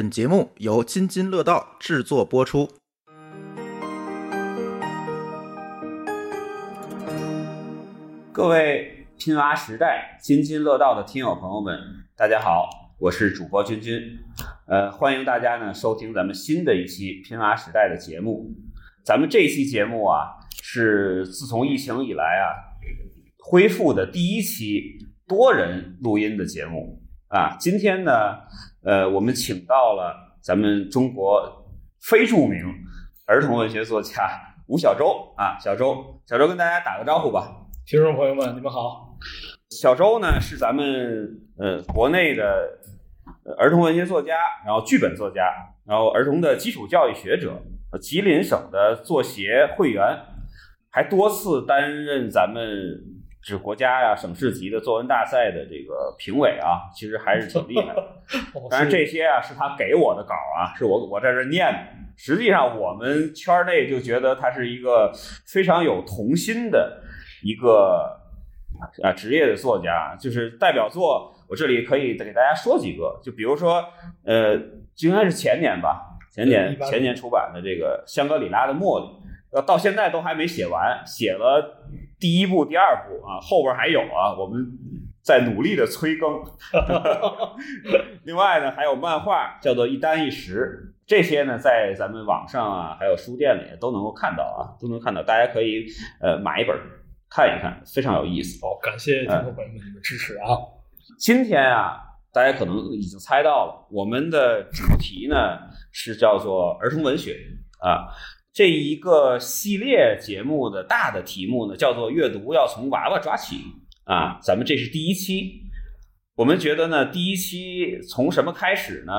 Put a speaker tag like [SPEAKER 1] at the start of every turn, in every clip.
[SPEAKER 1] 本节目由津津乐道制作播出。
[SPEAKER 2] 各位拼娃时代津津乐道的听友朋友们，大家好，我是主播君君，呃，欢迎大家呢收听咱们新的一期拼娃时代的节目。咱们这期节目啊，是自从疫情以来啊恢复的第一期多人录音的节目啊。今天呢，呃，我们请到了咱们中国非著名儿童文学作家吴小舟啊，小舟，小舟跟大家打个招呼吧。
[SPEAKER 3] 听众朋友们，你们好。
[SPEAKER 2] 小周呢是咱们呃国内的呃儿童文学作家，然后剧本作家，然后儿童的基础教育学者，呃吉林省的作协会员，还多次担任咱们是国家呀、省市级的作文大赛的这个评委啊，其实还是挺厉害的。当然这些啊是他给我的稿啊，是我我在这念的。实际上我们圈内就觉得他是一个非常有童心的。一个啊，职业的作家，就是代表作，我这里可以给大家说几个，就比如说，呃，应该是前年吧，前年前年出版的这个《香格里拉的茉莉》，呃，到现在都还没写完，写了第一部、第二部啊，后边还有啊，我们在努力的催更。另外呢，还有漫画，叫做《一单一食》，这些呢，在咱们网上啊，还有书店里都能够看到啊，都能看到，大家可以呃买一本。看一看，非常有意思。
[SPEAKER 3] 好，感谢听众朋友们的支持啊！
[SPEAKER 2] 今天啊，大家可能已经猜到了，我们的主题呢是叫做儿童文学啊。这一个系列节目的大的题目呢叫做“阅读要从娃娃抓起”啊。咱们这是第一期，我们觉得呢，第一期从什么开始呢？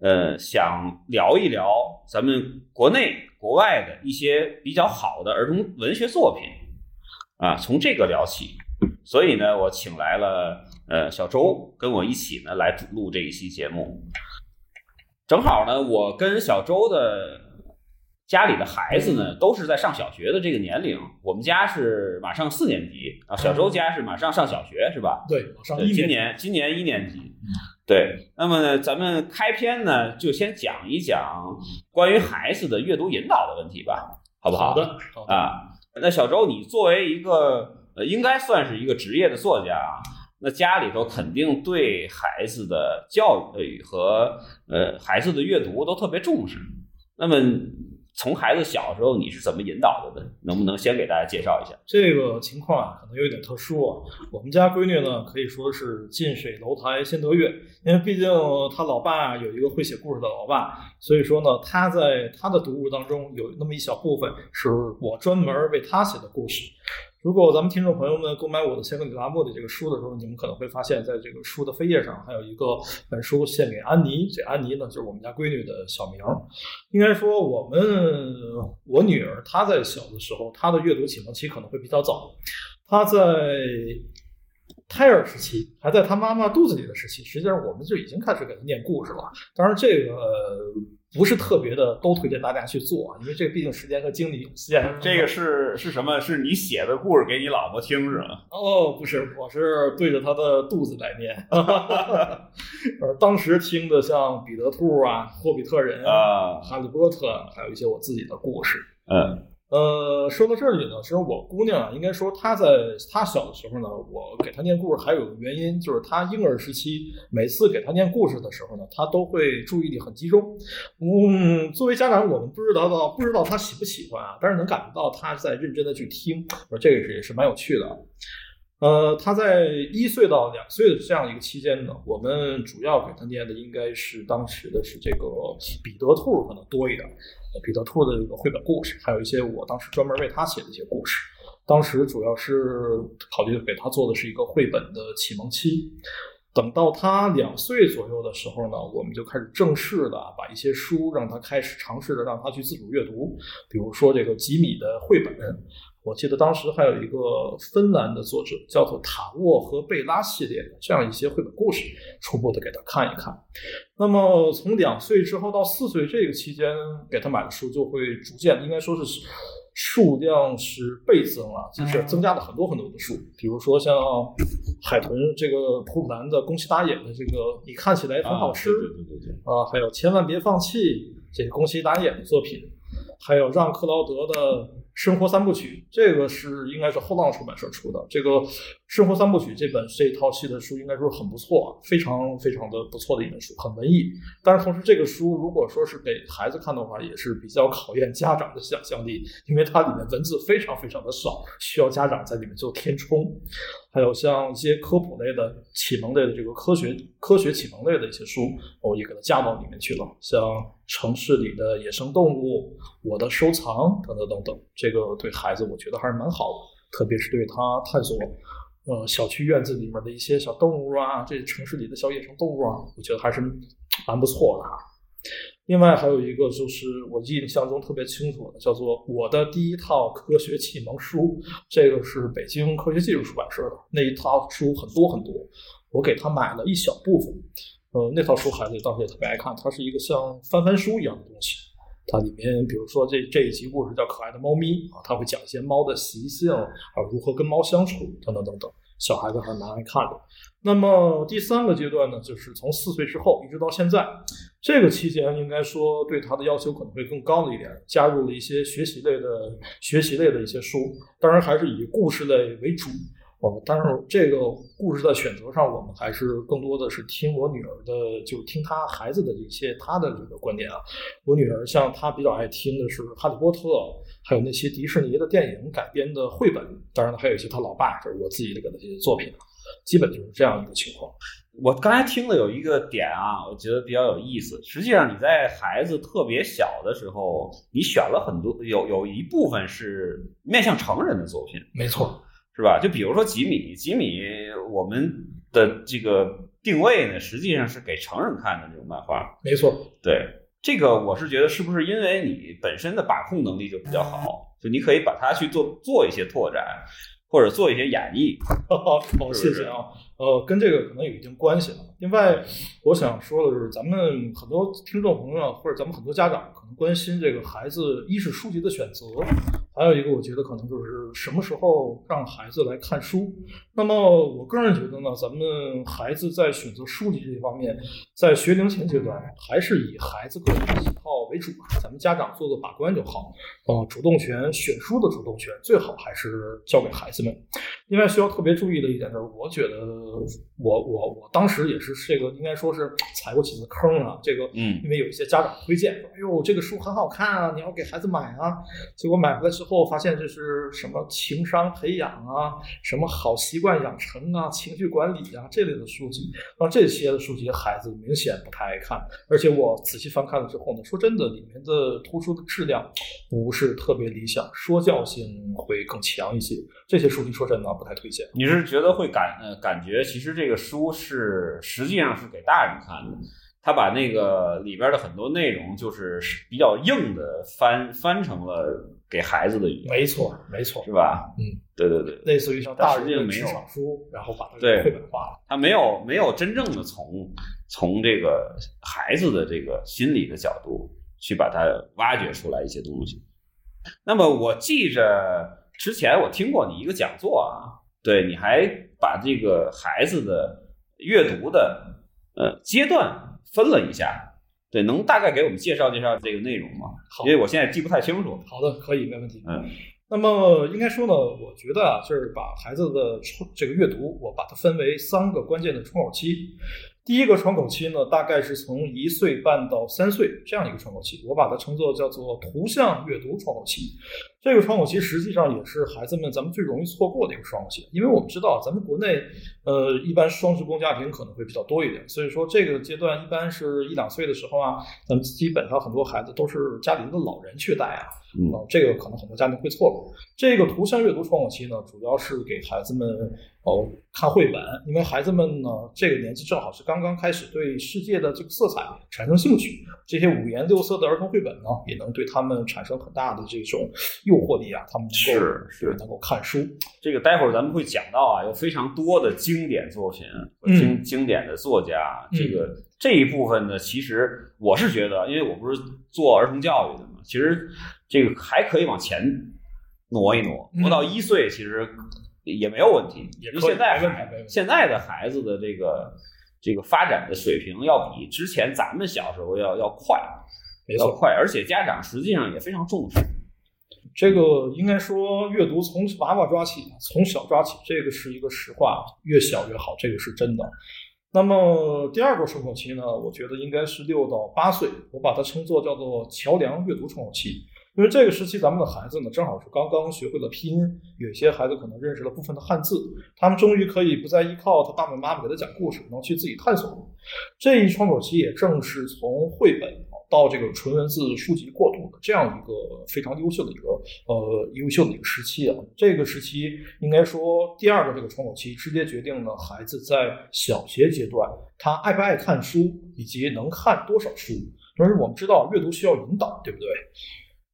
[SPEAKER 2] 呃，想聊一聊咱们国内国外的一些比较好的儿童文学作品。啊，从这个聊起，所以呢，我请来了呃小周跟我一起呢来录这一期节目。正好呢，我跟小周的家里的孩子呢都是在上小学的这个年龄，我们家是马上四年级啊，小周家是马上上小学是吧？
[SPEAKER 3] 对，马上一
[SPEAKER 2] 今年今年一年级。对，那么呢，咱们开篇呢就先讲一讲关于孩子的阅读引导的问题吧，好不好？
[SPEAKER 3] 好的，好的
[SPEAKER 2] 啊。那小周，你作为一个呃，应该算是一个职业的作家啊，那家里头肯定对孩子的教育和呃孩子的阅读都特别重视。那么从孩子小时候你是怎么引导的呢？能不能先给大家介绍一下？
[SPEAKER 3] 这个情况啊，可能有点特殊啊。我们家闺女呢，可以说是近水楼台先得月，因为毕竟她老爸有一个会写故事的老爸，所以说呢，她在她的读物当中有那么一小部分是我专门为她写的故事。如果咱们听众朋友们购买我的《香格里拉莫》的这个书的时候，你们可能会发现，在这个书的扉页上还有一个本书献给安妮。这安妮呢，就是我们家闺女的小名。应该说，我们我女儿她在小的时候，她的阅读启蒙期可能会比较早。她在胎儿时期，还在她妈妈肚子里的时期，实际上我们就已经开始给她念故事了。当然，这个。不是特别的都推荐大家去做，因为这个毕竟时间和精力有限。
[SPEAKER 2] 这个是是什么？是你写的故事给你老婆听是吗？
[SPEAKER 3] 哦，不是，我是对着她的肚子来念。呃，当时听的像彼得兔啊、霍比特人啊、哈利波特，还有一些我自己的故事。
[SPEAKER 2] 嗯。
[SPEAKER 3] 呃，说到这里呢，其实我姑娘啊，应该说她在她小的时候呢，我给她念故事还有个原因，就是她婴儿时期每次给她念故事的时候呢，她都会注意力很集中。嗯，作为家长，我们不知道到不知道她喜不喜欢啊，但是能感觉到她在认真的去听，说这个是也是蛮有趣的。呃，她在一岁到两岁的这样一个期间呢，我们主要给她念的应该是当时的是这个彼得兔可能多一点。彼得兔的这个绘本故事，还有一些我当时专门为他写的一些故事。当时主要是考虑给他做的是一个绘本的启蒙期。等到他两岁左右的时候呢，我们就开始正式的把一些书让他开始尝试着让他去自主阅读，比如说这个吉米的绘本。我记得当时还有一个芬兰的作者，叫做塔沃和贝拉系列的这样一些绘本故事，初步的给他看一看。那么从两岁之后到四岁这个期间，给他买的书就会逐渐，应该说是数量是倍增了，就是增加了很多很多的书，比如说像海豚这个普鲁兰的宫崎达也的这个，你看起来很好吃
[SPEAKER 2] 对对对对，
[SPEAKER 3] 啊，还有千万别放弃这个宫崎达也的作品，还有让克劳德的。生活三部曲，这个是应该是后浪出版社出的。这个生活三部曲这本这套系的书应该说很不错，非常非常的不错的一本书，很文艺。但是同时，这个书如果说是给孩子看的话，也是比较考验家长的想象力，因为它里面文字非常非常的少，需要家长在里面做填充。还有像一些科普类的、启蒙类的这个科学科学启蒙类的一些书，我也给它加到里面去了，像。城市里的野生动物，我的收藏等等等等，这个对孩子我觉得还是蛮好的，特别是对他探索，呃，小区院子里面的一些小动物啊，这城市里的小野生动物啊，我觉得还是蛮不错的哈。另外还有一个就是我印象中特别清楚的，叫做我的第一套科学启蒙书，这个是北京科学技术出版社的那一套书很多很多，我给他买了一小部分。呃，那套书孩子当时也特别爱看，它是一个像翻翻书一样的东西。它里面，比如说这这一集故事叫《可爱的猫咪》啊，它会讲一些猫的习性，啊如何跟猫相处等等等等。小孩子还是蛮爱看的。那么第三个阶段呢，就是从四岁之后一直到现在，这个期间应该说对他的要求可能会更高了一点，加入了一些学习类的学习类的一些书，当然还是以故事类为主。哦，但是这个故事的选择上，我们还是更多的是听我女儿的，就听她孩子的一些她的这个观点啊。我女儿像她比较爱听的是《哈利波特》，还有那些迪士尼的电影改编的绘本，当然了，还有一些她老爸，就是我自己的给的这些作品，基本就是这样一个情况。
[SPEAKER 2] 我刚才听了有一个点啊，我觉得比较有意思。实际上你在孩子特别小的时候，你选了很多，有有一部分是面向成人的作品，
[SPEAKER 3] 没错。
[SPEAKER 2] 是吧？就比如说吉米，吉米，我们的这个定位呢，实际上是给成人看的这种漫画。
[SPEAKER 3] 没错，
[SPEAKER 2] 对这个，我是觉得是不是因为你本身的把控能力就比较好，就你可以把它去做做一些拓展，或者做一些演绎。
[SPEAKER 3] 好，谢谢啊。呃，跟这个可能有一定关系了。另外，我想说的是，咱们很多听众朋友或者咱们很多家长可能关心这个孩子，一是书籍的选择。还有一个，我觉得可能就是什么时候让孩子来看书。那么，我个人觉得呢，咱们孩子在选择书籍这一方面，在学龄前阶段，还是以孩子个人为主吧。咱们家长做做把关就好。呃，主动权，选书的主动权，最好还是交给孩子们。另外，需要特别注意的一点就是，我觉得我我我当时也是这个，应该说是踩过几次坑啊。这个，
[SPEAKER 2] 嗯，
[SPEAKER 3] 因为有一些家长推荐说：“哎呦，这个书很好看啊，你要给孩子买啊。”结果买回来之后。后发现这是什么情商培养啊，什么好习惯养成啊，情绪管理啊这类的书籍，那这些的书籍孩子明显不太爱看，而且我仔细翻看了之后呢，说真的，里面的图书的质量不是特别理想，说教性会更强一些。这些书籍说真的不太推荐。
[SPEAKER 2] 你是觉得会感呃感觉其实这个书是实际上是给大人看的，他把那个里边的很多内容就是比较硬的翻翻成了。给孩子的语言，
[SPEAKER 3] 没错，没错，
[SPEAKER 2] 是吧？
[SPEAKER 3] 嗯，
[SPEAKER 2] 对对对，
[SPEAKER 3] 类似于像大人
[SPEAKER 2] 的职
[SPEAKER 3] 场书，然后把它
[SPEAKER 2] 绘
[SPEAKER 3] 本化了。
[SPEAKER 2] 他没有没有真正的从从这个孩子的这个心理的角度去把它挖掘出来一些东西。那么我记着之前我听过你一个讲座啊，对，你还把这个孩子的阅读的呃阶段分了一下。对，能大概给我们介绍介绍这个内容吗？
[SPEAKER 3] 好，
[SPEAKER 2] 因为我现在记不太清楚。
[SPEAKER 3] 好的，可以，没问题。
[SPEAKER 2] 嗯，
[SPEAKER 3] 那么应该说呢，我觉得啊，就是把孩子的这个阅读，我把它分为三个关键的窗口期。第一个窗口期呢，大概是从一岁半到三岁这样一个窗口期，我把它称作叫做图像阅读窗口期。这个窗口期实际上也是孩子们咱们最容易错过的一个窗口期，因为我们知道咱们国内，呃，一般双职工家庭可能会比较多一点，所以说这个阶段一般是一两岁的时候啊，咱们基本上很多孩子都是家里的老人去带啊，
[SPEAKER 2] 嗯，
[SPEAKER 3] 这个可能很多家庭会错过。这个图像阅读窗口期呢，主要是给孩子们哦看绘本，因为孩子们呢这个年纪正好是刚刚开始对世界的这个色彩产生兴趣，这些五颜六色的儿童绘本呢，也能对他们产生很大的这种。诱惑力啊，他们
[SPEAKER 2] 是
[SPEAKER 3] 是能够看书。
[SPEAKER 2] 这个待会儿咱们会讲到啊，有非常多的经典作品，经经典的作家。这个这一部分呢，其实我是觉得，因为我不是做儿童教育的嘛，其实这个还可以往前挪一挪，
[SPEAKER 3] 嗯
[SPEAKER 2] 挪到一岁其实也没有问题。
[SPEAKER 3] 也可以
[SPEAKER 2] 因为现在现在的孩子的这个这个发展的水平要比之前咱们小时候要要快，
[SPEAKER 3] 没错，
[SPEAKER 2] 要快，而且家长实际上也非常重视。
[SPEAKER 3] 这个应该说阅读从娃娃抓起，从小抓起，这个是一个实话，越小越好，这个是真的。那么第二个窗口期呢，我觉得应该是六到八岁，我把它称作叫做桥梁阅读窗口期，因为这个时期咱们的孩子呢，正好是刚刚学会了拼音，有些孩子可能认识了部分的汉字，他们终于可以不再依靠他爸爸妈妈给他讲故事，能去自己探索了。这一窗口期也正是从绘本到这个纯文字书籍过渡的这样一个非常优秀的一个呃优秀的一个时期啊。这个时期应该说第二个这个窗口期，直接决定了孩子在小学阶段他爱不爱看书，以及能看多少书。同时我们知道阅读需要引导，对不对？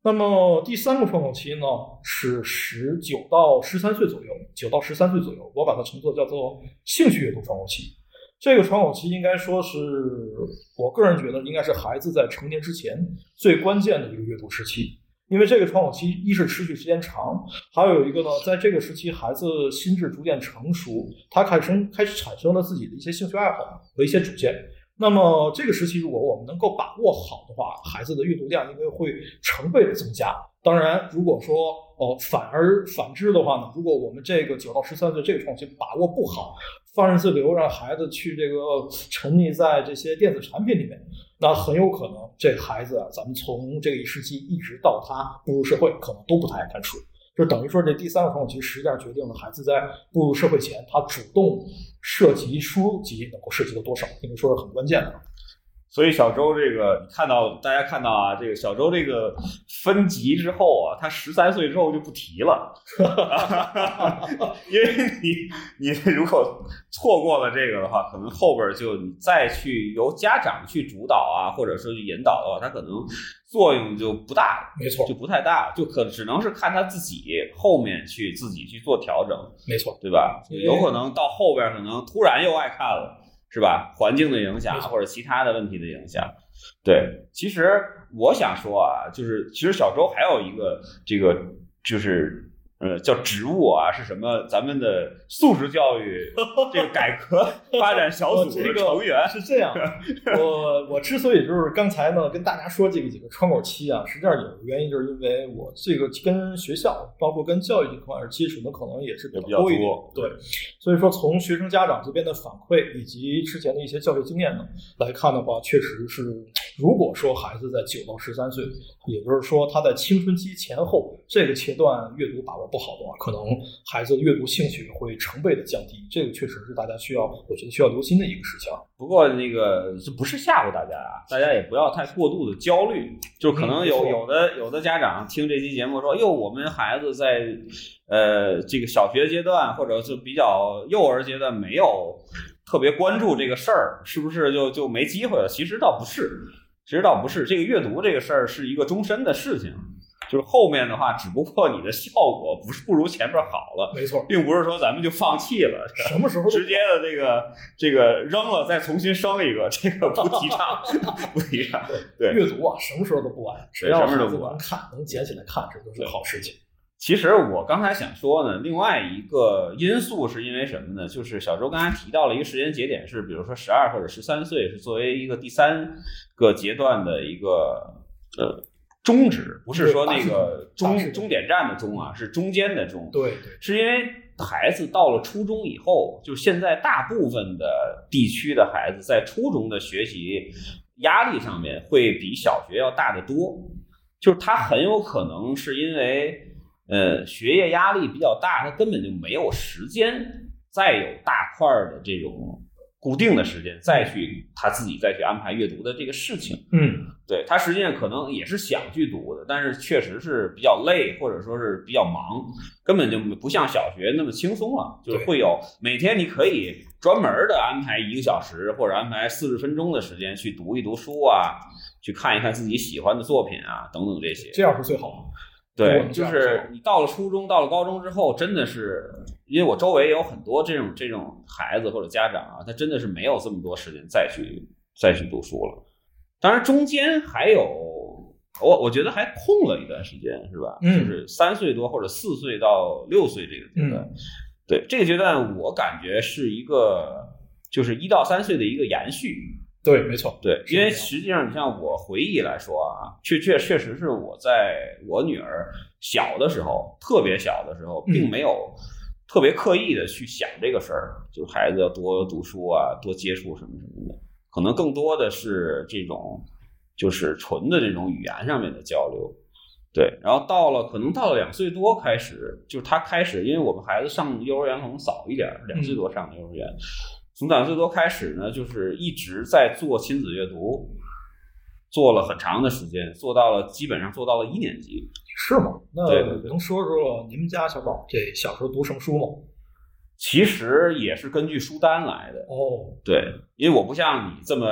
[SPEAKER 3] 那么第三个窗口期呢是十九到十三岁左右，九到十三岁左右，我把它称作叫做兴趣阅读窗口期。这个窗口期应该说是我个人觉得应该是孩子在成年之前最关键的一个阅读时期，因为这个窗口期一是持续时间长，还有一个呢，在这个时期孩子心智逐渐成熟，他开始开始产生了自己的一些兴趣爱好和一些主见。那么这个时期，如果我们能够把握好的话，孩子的阅读量应该会成倍的增加。当然，如果说哦反而反之的话呢，如果我们这个九到十三岁这个创新把握不好，放任自流，让孩子去这个沉溺在这些电子产品里面，那很有可能这孩子啊，咱们从这个一时期一直到他步入社会，可能都不太爱看书。就等于说，这第三个窗口期实际上决定了孩子在步入社会前，他主动涉及书籍能够涉及的多少，应该说是很关键的。
[SPEAKER 2] 所以小周这个，你看到大家看到啊，这个小周这个分级之后啊，他十三岁之后就不提了，因为你你如果错过了这个的话，可能后边就你再去由家长去主导啊，或者说去引导的话，他可能作用就不大，
[SPEAKER 3] 没错
[SPEAKER 2] 就，不太大，就可只能是看他自己后面去自己去做调整，
[SPEAKER 3] 没错，
[SPEAKER 2] 对吧？有可能到后边可能突然又爱看了，是吧？环境的影响或者其他的问题的影响。对，其实我想说啊，就是其实小周还有一个这个就是。呃，叫职务啊，是什么？咱们的素质教育 这个改革发展小组的成员
[SPEAKER 3] 是这样。我我之所以就是刚才呢跟大家说这个几个窗口期啊，实际上有个原因，就是因为我这个跟学校，包括跟教育这块儿接触的可能也是比
[SPEAKER 2] 较
[SPEAKER 3] 较多一点。对，所以说从学生家长这边的反馈以及之前的一些教学经验呢来看的话，确实是，如果说孩子在九到十三岁，也就是说他在青春期前后这个切段阅读把握不好的话，可能孩子的阅读兴趣会成倍的降低。这个确实是大家需要，我觉得需要留心的一个事情。
[SPEAKER 2] 不过那个这不是吓唬大家啊，大家也不要太过度的焦虑。就可能有
[SPEAKER 3] 嗯
[SPEAKER 2] 有的有的家长听这期节目说，哟，我们孩子在呃这个小学阶段或者是比较幼儿阶段没有特别关注这个事儿，是不是就就没机会了？其实倒不是，其实倒不是。这个阅读这个事儿是一个终身的事情，就是后面的话，只不过你的效果不是不如前面好了，
[SPEAKER 3] 没错，
[SPEAKER 2] 并不是说咱们就放弃了。
[SPEAKER 3] 什么时候
[SPEAKER 2] 直接的这个这个扔了，再重新生一个，这个不提倡，不提倡。对，
[SPEAKER 3] 阅读啊，什么时候都不晚，只要
[SPEAKER 2] 什么时候
[SPEAKER 3] 孩子
[SPEAKER 2] 都不晚
[SPEAKER 3] 能看，能捡起来看，这都是好事情。
[SPEAKER 2] 其实我刚才想说呢，另外一个因素是因为什么呢？就是小周刚才提到了一个时间节点，是比如说十二或者十三岁，是作为一个第三个阶段的一个呃终止，不是说那个终终点站的终啊，是中间的终。
[SPEAKER 3] 对对，
[SPEAKER 2] 是因为孩子到了初中以后，就现在大部分的地区的孩子在初中的学习压力上面会比小学要大得多，就是他很有可能是因为呃学业压力比较大，他根本就没有时间再有大块的这种固定的时间再去他自己再去安排阅读的这个事情。
[SPEAKER 3] 嗯，
[SPEAKER 2] 对他实际上可能也是想去读的，但是确实是比较累，或者说是比较忙，根本就不像小学那么轻松了。就是会有每天你可以专门的安排一个小时或者安排四十分钟的时间去读一读书啊，去看一看自己喜欢的作品啊，等等这些。
[SPEAKER 3] 这样是最好的。
[SPEAKER 2] 对，就是你到了初中、到了高中之后，真的是，因为我周围也有很多这种这种孩子或者家长啊，他真的是没有这么多时间再去再去读书了。当然，中间还有我我觉得还空了一段时间，是吧？
[SPEAKER 3] 嗯
[SPEAKER 2] 就是三岁多或者四岁到六岁这个阶段，对这个阶段，我感觉是一个就是一到三岁的一个延续。
[SPEAKER 3] 对，没错，
[SPEAKER 2] 对，因为实际上你像我回忆来说啊，确确确实是我在我女儿小的时候，特别小的时候，
[SPEAKER 3] 嗯
[SPEAKER 2] 并没有特别刻意的去想这个事儿，就孩子要多读书啊，多接触什么什么的，可能更多的是这种就是纯的这种语言上面的交流。对，然后到了可能到了两岁多开始，就是他开始，因为我们孩子上幼儿园可能早一点儿，两岁多上的幼儿园，从两岁多开始呢，就是一直在做亲子阅读，做了很长的时间，做到了基本上做到了一年级。
[SPEAKER 3] 是吗？那能说说你们家小宝这小时候读什么书吗？
[SPEAKER 2] 其实也是根据书单来的，
[SPEAKER 3] 哦，
[SPEAKER 2] 对，因为我不像你这么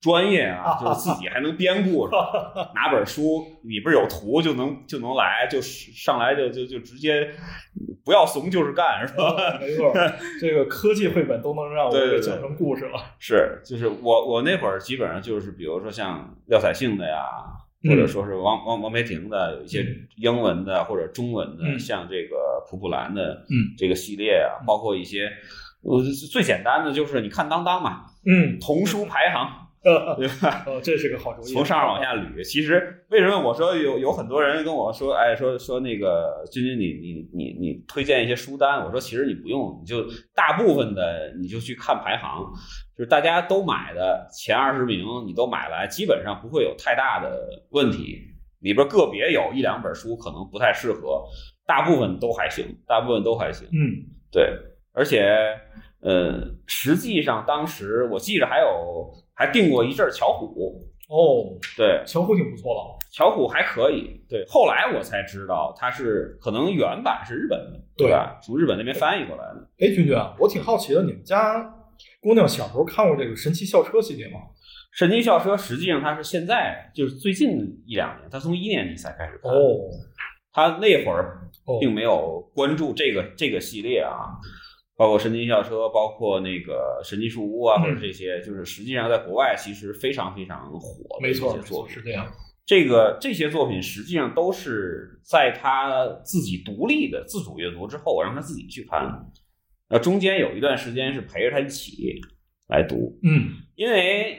[SPEAKER 2] 专业啊，就是自己还能编故事，拿本书里边有图就能就能来，就上来就就就直接不要怂就是干，是吧？
[SPEAKER 3] 哦没错，这个科技绘本都能让我讲成故事了。
[SPEAKER 2] 是，就是我我那会儿基本上就是，比如说像廖彩杏的呀，
[SPEAKER 3] 嗯
[SPEAKER 2] 或者说是王王王梅婷的，有一些英文的或者中文的，
[SPEAKER 3] 嗯。
[SPEAKER 2] 像这个普普兰的
[SPEAKER 3] 嗯。
[SPEAKER 2] 这个系列啊，包括一些，呃最简单的就是你看当当嘛，
[SPEAKER 3] 嗯，
[SPEAKER 2] 童书排行，对吧？
[SPEAKER 3] 哦，这是个好主意。
[SPEAKER 2] 从上往下捋，其实为什么我说有有很多人跟我说，哎，说说那个君君，你你你你推荐一些书单，我说其实你不用，你就大部分的你就去看排行，就是大家都买的前二十名你都买来，基本上不会有太大的问题。里边个别有一两本书可能不太适合，大部分都还行，大部分都还行。
[SPEAKER 3] 嗯
[SPEAKER 2] 对，而且呃，实际上当时我记着还有还订过一阵儿巧虎，
[SPEAKER 3] 哦，
[SPEAKER 2] 对，
[SPEAKER 3] 巧虎挺不错的。
[SPEAKER 2] 巧虎还可以，对，后来我才知道它是可能原版是日本的，
[SPEAKER 3] 对
[SPEAKER 2] 吧？从日本那边翻译过来的。
[SPEAKER 3] 哎，君君啊，我挺好奇的，你们家姑娘小时候看过这个神奇校车系列吗？
[SPEAKER 2] 神奇校车实际上它是现在就是最近一两年，它从一年级才开始看，
[SPEAKER 3] 哦
[SPEAKER 2] 它那会儿
[SPEAKER 3] 哦，
[SPEAKER 2] 并没有关注这个这个系列啊，包括神奇校车，包括那个神奇树屋啊，
[SPEAKER 3] 嗯
[SPEAKER 2] 或者这些，就是实际上在国外其实非常非常火的一
[SPEAKER 3] 没错，没错，
[SPEAKER 2] 些作品。
[SPEAKER 3] 是这样。
[SPEAKER 2] 这个这些作品实际上都是在他自己独立的自主阅读之后，我让他自己去看。那中间有一段时间是陪着他一起来读，
[SPEAKER 3] 嗯
[SPEAKER 2] 因为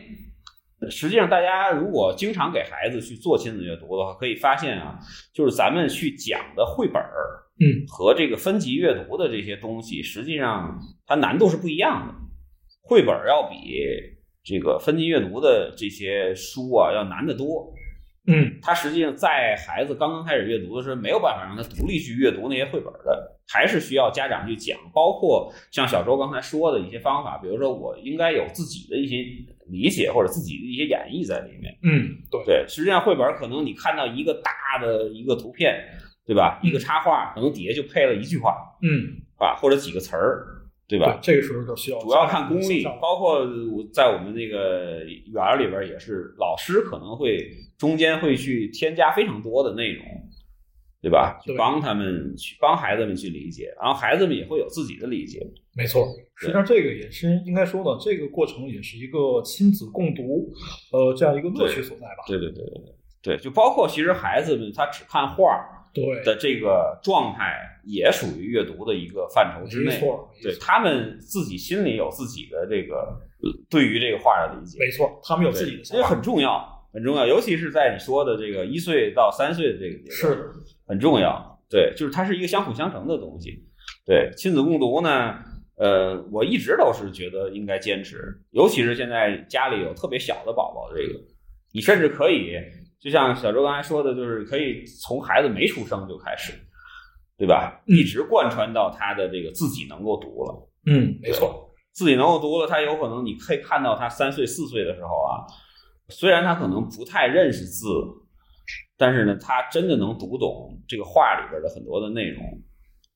[SPEAKER 2] 实际上大家如果经常给孩子去做亲子阅读的话，可以发现啊，就是咱们去讲的绘本儿
[SPEAKER 3] 嗯
[SPEAKER 2] 和这个分级阅读的这些东西，实际上它难度是不一样的。绘本要比这个分级阅读的这些书啊要难得多。
[SPEAKER 3] 嗯
[SPEAKER 2] 它实际上在孩子刚刚开始阅读的时候，没有办法让他独立去阅读那些绘本的，还是需要家长去讲。包括像小周刚才说的一些方法，比如说我应该有自己的一些理解或者自己的一些演绎在里面。
[SPEAKER 3] 嗯，对，
[SPEAKER 2] 对，实际上绘本可能你看到一个大的一个图片，对吧？一个插画，可能底下就配了一句话
[SPEAKER 3] 嗯
[SPEAKER 2] 啊，或者几个词儿，对吧？
[SPEAKER 3] 这个时候就需要
[SPEAKER 2] 主要看功力，包括我在我们那个园儿里边儿也是，老师可能会中间会去添加非常多的内容，对吧？去帮他们去帮孩子们去理解，然后孩子们也会有自己的理解。
[SPEAKER 3] 没错，实际上这个也是应该说呢，这个过程也是一个亲子共读，呃，这样一个乐趣所在吧。
[SPEAKER 2] 对对对对对对，就包括其实孩子们他只看画儿
[SPEAKER 3] 对，
[SPEAKER 2] 的这个状态，也属于阅读的一个范畴之内。
[SPEAKER 3] 没错，没错
[SPEAKER 2] 对他们自己心里有自己的这个呃对于这个画的理解。
[SPEAKER 3] 没错，他们有自己的想法
[SPEAKER 2] 这
[SPEAKER 3] 法。
[SPEAKER 2] 很重要，很重要，尤其是在你说的这个一岁到三岁的这个阶段，
[SPEAKER 3] 是的，
[SPEAKER 2] 很重要。对，就是它是一个相辅相成的东西。对，亲子共读呢，呃，我一直都是觉得应该坚持，尤其是现在家里有特别小的宝宝，这个你甚至可以，就像小周刚才说的，就是可以从孩子没出生就开始，对吧？
[SPEAKER 3] 嗯
[SPEAKER 2] 一直贯穿到他的这个自己能够读了。
[SPEAKER 3] 嗯，没错，
[SPEAKER 2] 自己能够读了，他有可能你可以看到他三岁四岁的时候啊，虽然他可能不太认识字，但是呢，他真的能读懂这个画里边的很多的内容。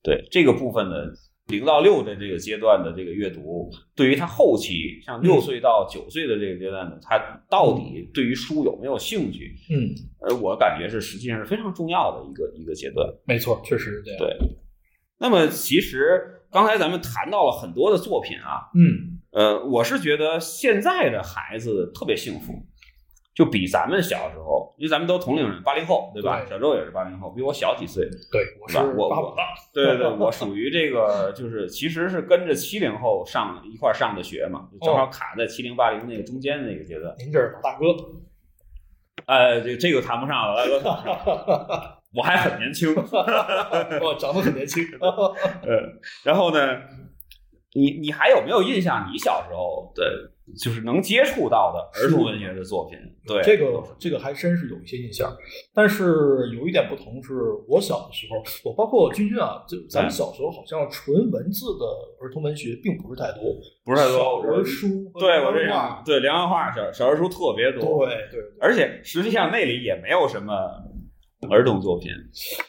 [SPEAKER 2] 对这个部分呢，零到六的这个阶段的这个阅读，对于他后期像六岁到九岁的这个阶段呢，他到底对于书有没有兴趣？
[SPEAKER 3] 嗯，
[SPEAKER 2] 呃，我感觉是实际上是非常重要的一个一个阶段。
[SPEAKER 3] 没错，确实是这样。
[SPEAKER 2] 对，那么其实刚才咱们谈到了很多的作品啊，
[SPEAKER 3] 嗯
[SPEAKER 2] 呃，我是觉得现在的孩子特别幸福，就比咱们小时候，因为咱们都同龄人，八零后，对吧？
[SPEAKER 3] 对
[SPEAKER 2] 小周也是八零后，比我小几岁。
[SPEAKER 3] 对，我是
[SPEAKER 2] 我我
[SPEAKER 3] 八五的，
[SPEAKER 2] 对对对，我属于这个，就是其实是跟着七零后上一块上的学嘛，就正好卡在七零八零那个中间那个阶段。
[SPEAKER 3] 您这是老大哥，
[SPEAKER 2] 呃，这这个谈不上了，来哥谈不上，我还很年轻。
[SPEAKER 3] 我长得很年轻。
[SPEAKER 2] 呃，然后呢，你你还有没有印象？你小时候的，就是能接触到的儿童文学的作品？对，
[SPEAKER 3] 这个这个还真是有一些印象，但是有一点不同是，我小的时候，我包括君君啊，就咱们小时候好像纯文字的儿童文学并不是太多，
[SPEAKER 2] 不是太多
[SPEAKER 3] 小儿书
[SPEAKER 2] 对我这样，对连环画小小人书特别多，
[SPEAKER 3] 对对，
[SPEAKER 2] 而且实际上那里也没有什么儿童作品，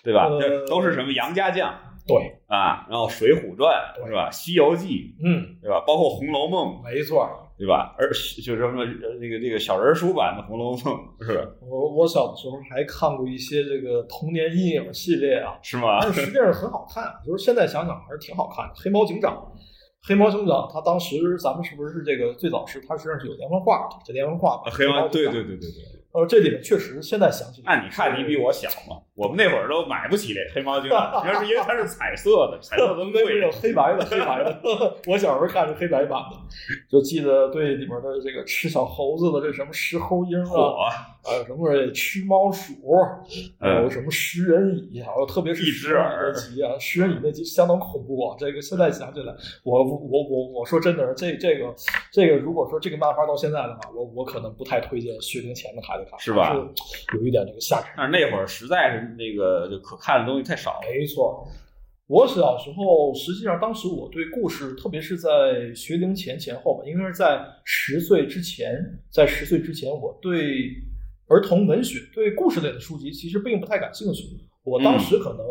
[SPEAKER 2] 对吧？都是什么杨家将
[SPEAKER 3] 对，
[SPEAKER 2] 啊，然后《水浒传》是吧？《西游记》
[SPEAKER 3] 嗯，
[SPEAKER 2] 对吧？包括《红楼梦》
[SPEAKER 3] 没错儿。
[SPEAKER 2] 对吧？而 就是什么呃那个那个小人书版的《红楼梦》是吧？
[SPEAKER 3] 我我小的时候还看过一些这个童年阴影系列啊，
[SPEAKER 2] 是吗？
[SPEAKER 3] 但是实际上很好看，就是现在想想还是挺好看的。黑猫警长，黑猫警长，他当时咱们是不是这个最早是他实际上是有连环画的，这连环画吧？
[SPEAKER 2] 黑猫，对对对对对。
[SPEAKER 3] 呃，这里面确实现在想起来，
[SPEAKER 2] 那你看，你比我小嘛，我们那会儿都买不起这黑猫警长，主要是因为它是彩色的，彩色的贵
[SPEAKER 3] 那个。黑白的，黑白的。我小时候看是黑白版的，就记得对里面的这个吃小猴子的这什么石猴鹰啊，
[SPEAKER 2] 火，
[SPEAKER 3] 还有什么吃猫鼠，还有什么食人蚁，还有特别是
[SPEAKER 2] 嗯一只耳
[SPEAKER 3] 食人蚁那集啊，食人蚁那集相当恐怖啊！这个现在想起来，我我我我说真的，这这个这个，如果说这个漫画到现在的话，我我可能不太推荐学龄前的孩子看，
[SPEAKER 2] 是吧
[SPEAKER 3] 是有一点这个下沉。
[SPEAKER 2] 但是那会儿实在是那个就可看的东西太少了。
[SPEAKER 3] 没错，我小时候实际上当时我对故事，特别是在学龄前前后吧，应该是在十岁之前，在十岁之前，我对儿童文学、对故事类的书籍其实并不太感兴趣。我当时可能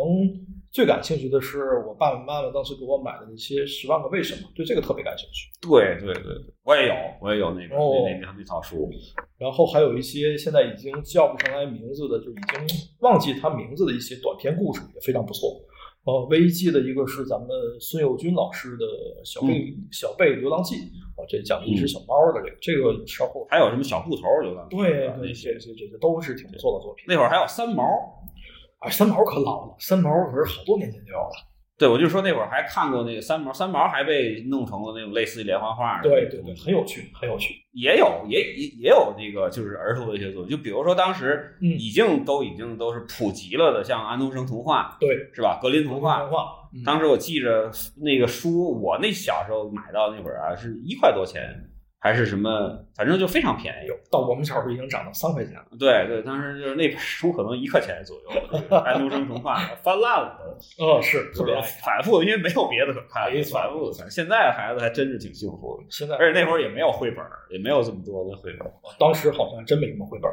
[SPEAKER 3] 最感兴趣的是我爸爸妈妈当时给我买的那些《十万个为什么》，对这个特别感兴趣。
[SPEAKER 2] 对对对对，我也有，我也有那个
[SPEAKER 3] 哦
[SPEAKER 2] 那那那那套书。
[SPEAKER 3] 然后还有一些现在已经叫不上来名字的，就已经忘记他名字的一些短篇故事，也非常不错。呃，唯一记得一个是咱们孙幼军老师的《小贝、小贝流浪记》，啊，这讲的一只小猫的这个，这个稍后
[SPEAKER 2] 还有什么小布头流浪？
[SPEAKER 3] 对对，
[SPEAKER 2] 啊那些
[SPEAKER 3] 这些这这都是挺不错的作品。
[SPEAKER 2] 那会儿还有三毛。
[SPEAKER 3] 哎，三毛可老了，三毛可是好多年前就有了。
[SPEAKER 2] 对，我就说那会儿还看过那个三毛，三毛还被弄成了那种类似于连环画的。
[SPEAKER 3] 对对对，很有趣，很有趣。
[SPEAKER 2] 也有也也也有那个就是儿童文学作品，就比如说当时
[SPEAKER 3] 嗯
[SPEAKER 2] 已经都已经都是普及了的，像安徒生童话
[SPEAKER 3] 对，
[SPEAKER 2] 是吧？格林童话。当时我记着那个书，我那小时候买到那本啊，是一块多钱，还是什么，反正就非常便宜。
[SPEAKER 3] 到我们小时候已经涨到三块钱了。
[SPEAKER 2] 对对，当时就是那本书可能一块钱左右，安徒生童话翻烂了都，
[SPEAKER 3] 哦，是特别。
[SPEAKER 2] 反复，因为没有别的可看，反复的看。现在孩子还真是挺幸福的，
[SPEAKER 3] 现在
[SPEAKER 2] 而且那会儿也没有绘本，也没有这么多的绘本。
[SPEAKER 3] 当时好像真没什么绘本。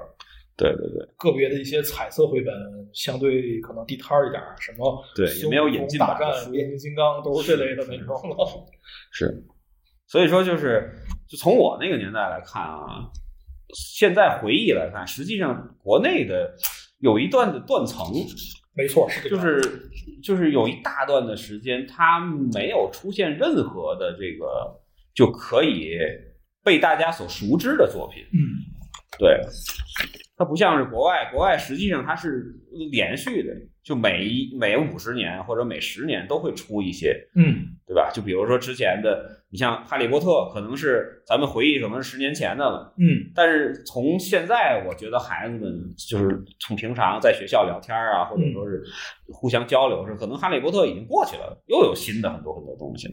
[SPEAKER 2] 对对对。
[SPEAKER 3] 个别的一些彩色绘本，相对可能地摊儿一点儿，什么
[SPEAKER 2] 对也没有引进版
[SPEAKER 3] 大战、变形金刚都是这类的那种了。
[SPEAKER 2] 是，所以说就是，就从我那个年代来看啊，现在回忆来看，实际上国内的有一段的断层，
[SPEAKER 3] 没错，是
[SPEAKER 2] 就。是就是有一大段的时间，它没有出现任何的这个就可以被大家所熟知的作品。
[SPEAKER 3] 嗯，
[SPEAKER 2] 对，它不像是国外，国外实际上它是连续的，就每一每五十年或者每十年都会出一些，
[SPEAKER 3] 嗯，
[SPEAKER 2] 对吧？就比如说之前的，你像《哈利波特》，可能是咱们回忆，可能是十年前的了。
[SPEAKER 3] 嗯，
[SPEAKER 2] 但是从现在，我觉得孩子们就是从平常在学校聊天啊，或者说是互相交流，是可能《哈利波特》已经过去了，又有新的很多很多东西。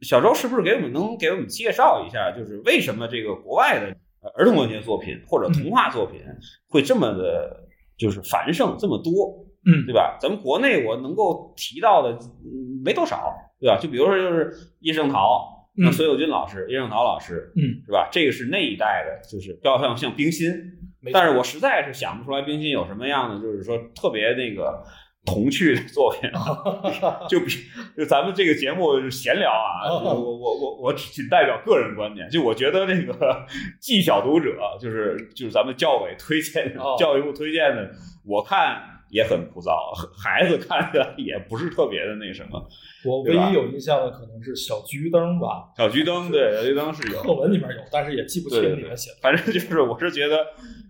[SPEAKER 2] 小周是不是给我们能给我们介绍一下，就是为什么这个国外的呃儿童文学作品或者童话作品会这么的，就是繁盛这么多？
[SPEAKER 3] 嗯
[SPEAKER 2] 对吧？咱们国内我能够提到的嗯没多少，对吧？就比如说就是叶圣陶，那
[SPEAKER 3] 嗯
[SPEAKER 2] 孙幼军老师、叶圣陶老师，
[SPEAKER 3] 嗯，
[SPEAKER 2] 是吧？这个是那一代的，就是要像像冰心，但是我实在是想不出来冰心有什么样的，就是说特别那个童趣的作品，就比就咱们这个节目是闲聊啊，
[SPEAKER 3] 哦
[SPEAKER 2] 我我我我我仅代表个人观点，就我觉得那个 《纪小读者》就是就是咱们教委推荐教育部推荐的，我看也很枯燥，孩子看起来也不是特别的那什么。
[SPEAKER 3] 我唯一有印象的可能是小桔灯吧，
[SPEAKER 2] 小桔灯对小桔灯是有，
[SPEAKER 3] 课文里面有，但是也记不清里面写的。
[SPEAKER 2] 反正就是我是觉得，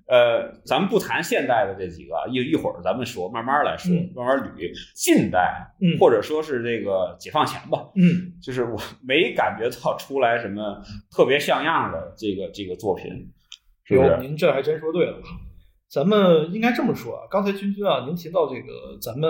[SPEAKER 2] 呃，咱们不谈现代的这几个，一一会儿咱们说，慢慢来说，
[SPEAKER 3] 嗯
[SPEAKER 2] 慢慢捋。近代，
[SPEAKER 3] 嗯
[SPEAKER 2] 或者说是这个解放前吧，
[SPEAKER 3] 嗯，
[SPEAKER 2] 就是我没感觉到出来什么特别像样的这个这个作品，是不，是？
[SPEAKER 3] 您这还真说对了。咱们应该这么说啊，刚才君君啊，您提到这个咱们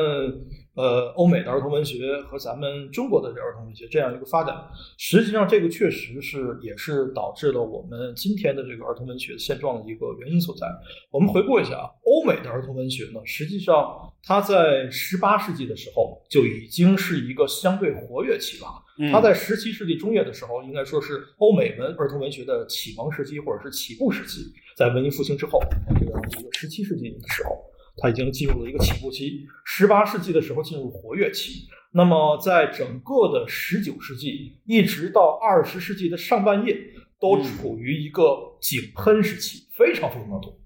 [SPEAKER 3] 呃欧美的儿童文学和咱们中国的这儿童文学这样一个发展，实际上这个确实是也是导致了我们今天的这个儿童文学现状的一个原因所在。我们回顾一下啊，欧美的儿童文学呢，实际上它在十八世纪的时候就已经是一个相对活跃期了。
[SPEAKER 2] 嗯
[SPEAKER 3] 它在十七世纪中叶的时候，应该说是欧美文儿童文学的启蒙时期或者是起步时期。在文艺复兴之后，这个这个十七世纪的时候，它已经进入了一个起步期。十八世纪的时候进入活跃期。那么在整个的十九世纪一直到二十世纪的上半叶，都处于一个井喷时期，非常非常的多。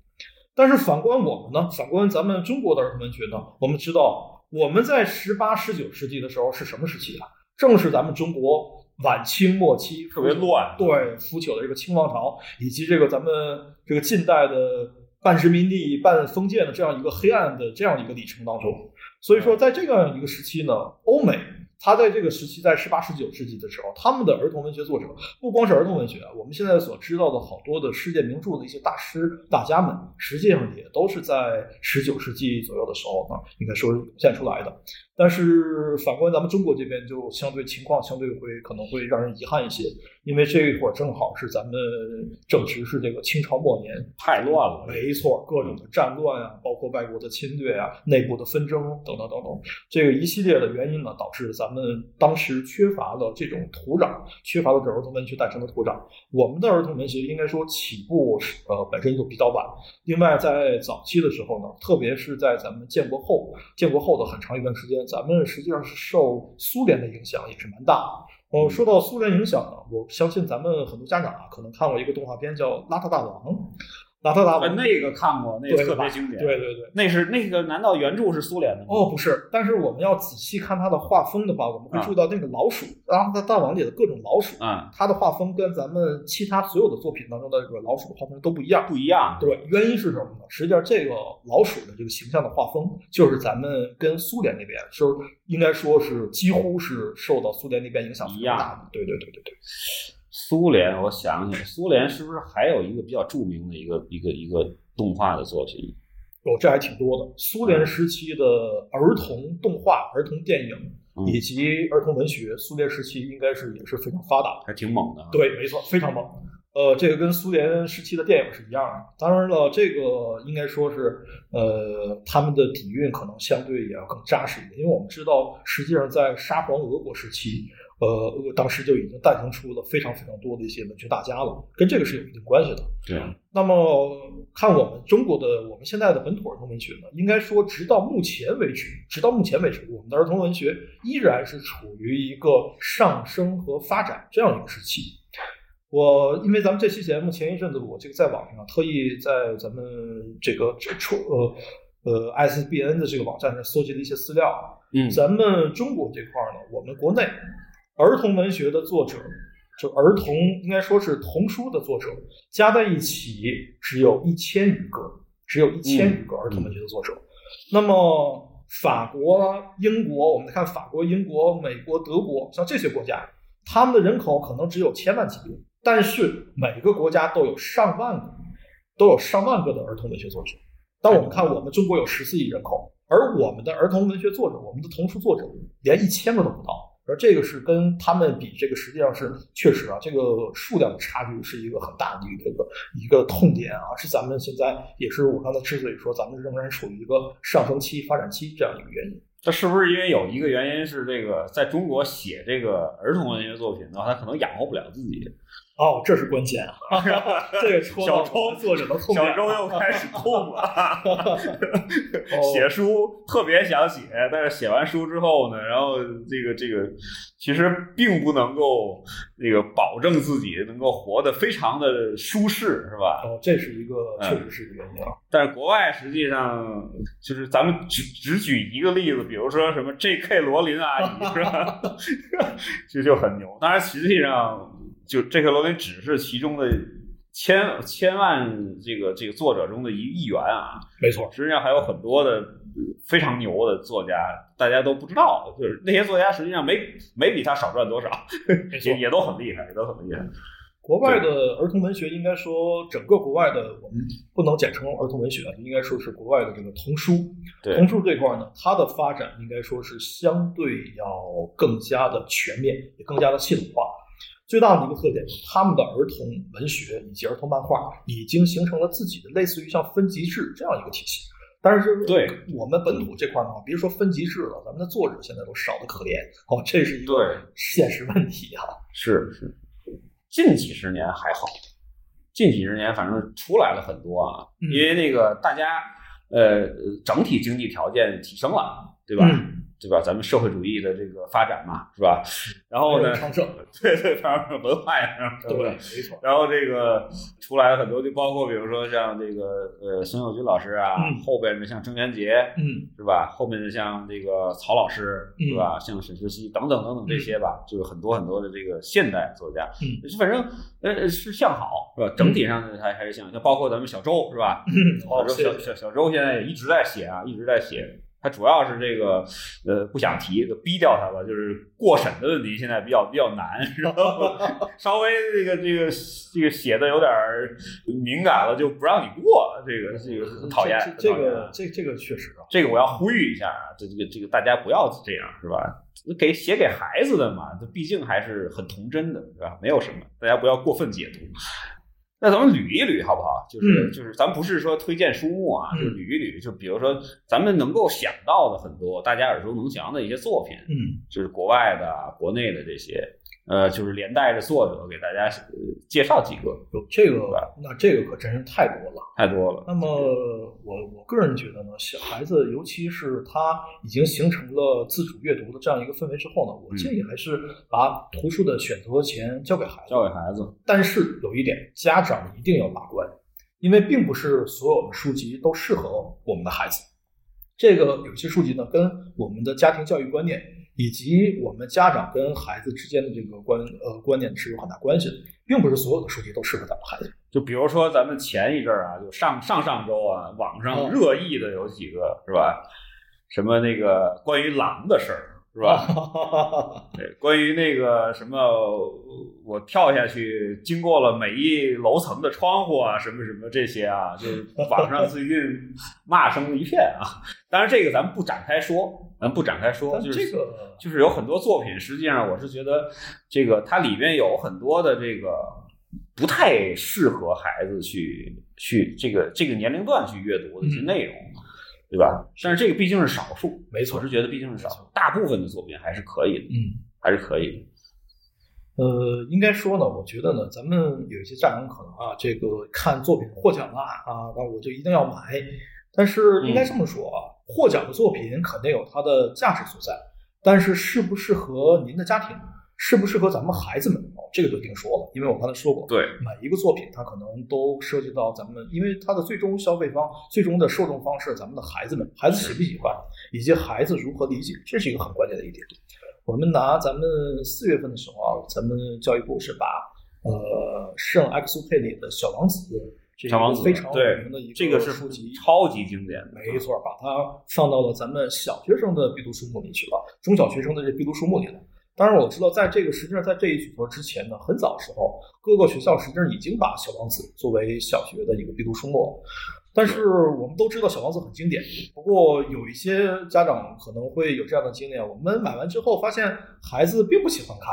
[SPEAKER 3] 但是反观我们呢，反观咱们中国的儿童文学呢，我们知道我们在十八、十九世纪的时候是什么时期啊？正是咱们中国晚清末期
[SPEAKER 2] 特别乱
[SPEAKER 3] 对腐朽的这个清王朝，以及这个咱们这个近代的半殖民地半封建的这样一个黑暗的这样一个里程当中。所以说，在这样一个时期呢，欧美他在这个时期，在十八、十九世纪的时候，他们的儿童文学作者不光是儿童文学，我们现在所知道的好多的世界名著的一些大师大家们，实际上也都是在十九世纪左右的时候呢，应该说是涌现出来的。但是反观咱们中国这边，就相对情况相对会可能会让人遗憾一些，因为这会儿正好是咱们正值是这个清朝末年，
[SPEAKER 2] 太乱了。
[SPEAKER 3] 没错，各种的战乱啊，包括外国的侵略啊，内部的纷争等等等等，这个一系列的原因呢，导致咱们当时缺乏了这种土壤，缺乏了这儿童文学诞生的土壤。我们的儿童文学应该说起步是呃本身就比较晚，另外在早期的时候呢，特别是在咱们建国后，建国后的很长一段时间，咱们实际上是受苏联的影响也是蛮大的。哦，说到苏联影响呢，我相信咱们很多家长啊，可能看过一个动画片叫《邋遢大王》，邋遢大
[SPEAKER 2] 啊，
[SPEAKER 3] 王
[SPEAKER 2] 那个看过，那个特别经典。
[SPEAKER 3] 对对对。
[SPEAKER 2] 那是那个，难道原著是苏联的吗？
[SPEAKER 3] 哦，不是，但是我们要仔细看它的画风的话，我们会注意到那个老鼠，然后它大王里的各种老鼠，
[SPEAKER 2] 嗯，
[SPEAKER 3] 它的画风跟咱们其他所有的作品当中的这个老鼠的画风都不一样。
[SPEAKER 2] 不一样。
[SPEAKER 3] 对，原因是什么呢？实际上，这个老鼠的这个形象的画风，就是咱们跟苏联那边，是应该说是几乎是受到苏联那边影响非常大的。对对对对对。
[SPEAKER 2] 苏联，我想想，苏联是不是还有一个比较著名的一个一个一个动画的作品？
[SPEAKER 3] 哦，这还挺多的。苏联时期的儿童动画、儿童电影
[SPEAKER 2] 嗯
[SPEAKER 3] 以及儿童文学，苏联时期应该是也是非常发达的。
[SPEAKER 2] 还挺猛的啊。
[SPEAKER 3] 对，没错，非常猛。呃，这个跟苏联时期的电影是一样的。当然了，这个应该说是，呃，他们的底蕴可能相对也要更扎实一点，因为我们知道，实际上在沙皇俄国时期，呃，当时就已经诞生出了非常非常多的一些文学大家了，跟这个是有一定关系的。
[SPEAKER 2] 对，
[SPEAKER 3] 那么看我们中国的我们现在的本土儿童文学呢，应该说直到目前为止，直到目前为止，我们的儿童文学依然是处于一个上升和发展这样一个时期。我因为咱们这期节目前一阵子我这个在网上啊特意在咱们这个这出呃呃 ISBN 的这个网站上搜集了一些资料啊，
[SPEAKER 2] 嗯
[SPEAKER 3] 咱们中国这块儿呢，我们国内儿童文学的作者，就儿童应该说是童书的作者，加在一起只有一千余个，只有一千余个儿童文学的作者。那么法国、英国，我们看法国、英国、美国、德国，像这些国家，他们的人口可能只有千万级别，但是每个国家都有上万个，都有上万个的儿童文学作者。但我们看，我们中国有十四亿人口，而我们的儿童文学作者，我们的童书作者连一千个都不到。而这个是跟他们比，这个实际上是确实啊，这个数量的差距是一个很大的一个一个一个痛点啊，是咱们现在也是我刚才之所以说咱们仍然处于一个上升期、发展期这样一个原因。
[SPEAKER 2] 这是不是因为有一个原因是这个在中国写这个儿童文学作品的话，他可能养活不了自己？
[SPEAKER 3] 哦，这是关键啊！这个戳到
[SPEAKER 2] 小周
[SPEAKER 3] 作者的痛点。
[SPEAKER 2] 小周又开始痛了。
[SPEAKER 3] 哦
[SPEAKER 2] 写书特别想写，但是写完书之后呢，然后这个这个其实并不能够那个保证自己能够活得非常的舒适，是吧？
[SPEAKER 3] 哦，这是一个
[SPEAKER 2] 嗯
[SPEAKER 3] 确实是一个原因啊。
[SPEAKER 2] 但是国外实际上就是咱们只只举一个例子，比如说什么 J.K. 罗琳阿姨是吧？这就很牛。当然，实际上就这个罗琳只是其中的千千万这个这个作者中的一一员啊，
[SPEAKER 3] 没错，
[SPEAKER 2] 实际上还有很多的非常牛的作家，大家都不知道，就是那些作家实际上没没比他少赚多少，也。也都很厉害，也都很厉害。
[SPEAKER 3] 国外的儿童文学应该说，整个国外的我们不能简称儿童文学，应该说是国外的这个童书。童书这块呢，它的发展应该说是相对要更加的全面，也更加的系统化。最大的一个特点，他们的儿童文学以及儿童漫画已经形成了自己的类似于像分级制这样一个体系。但是，
[SPEAKER 2] 对
[SPEAKER 3] 我们本土这块呢，别说分级制了，咱们的作者现在都少得可怜哦，这是一个现实问题啊。
[SPEAKER 2] 是是，近几十年还好，近几十年反正出来了很多啊，
[SPEAKER 3] 嗯
[SPEAKER 2] 因为那个大家呃整体经济条件提升了，对吧？
[SPEAKER 3] 嗯
[SPEAKER 2] 对吧？咱们社会主义的这个发展嘛，是吧？然后呢，
[SPEAKER 3] 昌盛，
[SPEAKER 2] 对对，反正文化呀，
[SPEAKER 3] 对，
[SPEAKER 2] 吧？
[SPEAKER 3] 没错。
[SPEAKER 2] 然后这个出来很多，就包括比如说像这个呃孙友军老师啊，
[SPEAKER 3] 嗯
[SPEAKER 2] 后边的像郑渊洁，
[SPEAKER 3] 嗯
[SPEAKER 2] 是吧？后面的像这个曹老师，
[SPEAKER 3] 嗯
[SPEAKER 2] 是吧？像沈石溪等等等等这些吧，就是很多很多的这个现代作家，
[SPEAKER 3] 嗯
[SPEAKER 2] 反正呃是向好，是吧？整体上呢还还是向好，像包括咱们小周，是吧？
[SPEAKER 3] 嗯，
[SPEAKER 2] 小，周小小小周现在也一直在写啊，一直在写。他主要是这个，呃，不想提，就逼掉他吧。就是过审的问题，现在比较比较难，然后 稍微这个这个这个写的有点儿敏感了，就不让你过。这个这个很讨厌，
[SPEAKER 3] 这这个这这个确实啊，
[SPEAKER 2] 这个我要呼吁一下啊，这这个这个大家不要这样，是吧？给写给孩子的嘛，这毕竟还是很童真的，是吧？没有什么，大家不要过分解读。那咱们捋一捋好不好？就是、
[SPEAKER 3] 嗯
[SPEAKER 2] 就是，咱不是说推荐书目啊，
[SPEAKER 3] 嗯
[SPEAKER 2] 就捋一捋。就比如说，咱们能够想到的很多大家耳熟能详的一些作品，
[SPEAKER 3] 嗯
[SPEAKER 2] 就是国外的、国内的这些，呃，就是连带着作者给大家呃介绍几个，
[SPEAKER 3] 有这个，那这个可真是太多了。
[SPEAKER 2] 太多了。
[SPEAKER 3] 那么我我个人觉得呢，小孩子，尤其是他已经形成了自主阅读的这样一个氛围之后呢，我建议还是把图书的选择权交给孩子。
[SPEAKER 2] 交给孩子，
[SPEAKER 3] 但是有一点，家长一定要把关，因为并不是所有的书籍都适合我们的孩子。这个有些书籍呢，跟我们的家庭教育观念以及我们家长跟孩子之间的这个观呃观念是有很大关系的，并不是所有的书籍都适合咱们孩子。
[SPEAKER 2] 就比如说咱们前一阵儿啊，就上上上周啊，网上
[SPEAKER 3] 嗯
[SPEAKER 2] 热议的有几个是吧？什么那个关于狼的事儿是吧？对，关于那个什么，我跳下去经过了每一楼层的窗户啊，什么什么这些啊，就是 网上最近骂声一片啊。当然，这个咱们不展开说，咱不展开说，就是
[SPEAKER 3] 这个
[SPEAKER 2] 就是有很多作品，实际上我是觉得这个它里面有很多的这个不太适合孩子去去这个这个年龄段去阅读的一些
[SPEAKER 3] 嗯
[SPEAKER 2] 内容，对吧？但是这个毕竟是少数，
[SPEAKER 3] 没错
[SPEAKER 2] 我是觉得毕竟是少数，大部分的作品还是可以的，
[SPEAKER 3] 嗯。
[SPEAKER 2] 还是可以的。
[SPEAKER 3] 呃，应该说呢，我觉得呢，咱们有一些家长可能啊，这个看作品获奖了啊，那我就一定要买。但是应该这么说啊，获奖的作品肯定有它的价值所在，但是适不适合您的家庭，适不适合咱们孩子们，哦，这个就另说了。因为我刚才说过，
[SPEAKER 2] 对，
[SPEAKER 3] 每一个作品它可能都涉及到咱们，因为它的最终消费方、最终的受众方是咱们的孩子们，孩子喜不喜欢，以及孩子如何理解，这是一个很关键的一点。我们拿咱们四月份的时候啊，咱们教育部是把呃圣埃克苏佩里的小王子这
[SPEAKER 2] 小王子
[SPEAKER 3] 非常有名的一个
[SPEAKER 2] 这个是
[SPEAKER 3] 书籍，
[SPEAKER 2] 超级经典，
[SPEAKER 3] 没错，把它放到了咱们小学生的必读书目里去了，中小学生的这必读书目里了。当然，我知道在这个实际上在这一举措之前呢，很早的时候，各个学校实际上已经把《小王子》作为小学的一个必读书目了。但是我们都知道《小王子》很经典，不过有一些家长可能会有这样的经验：我们买完之后发现孩子并不喜欢看，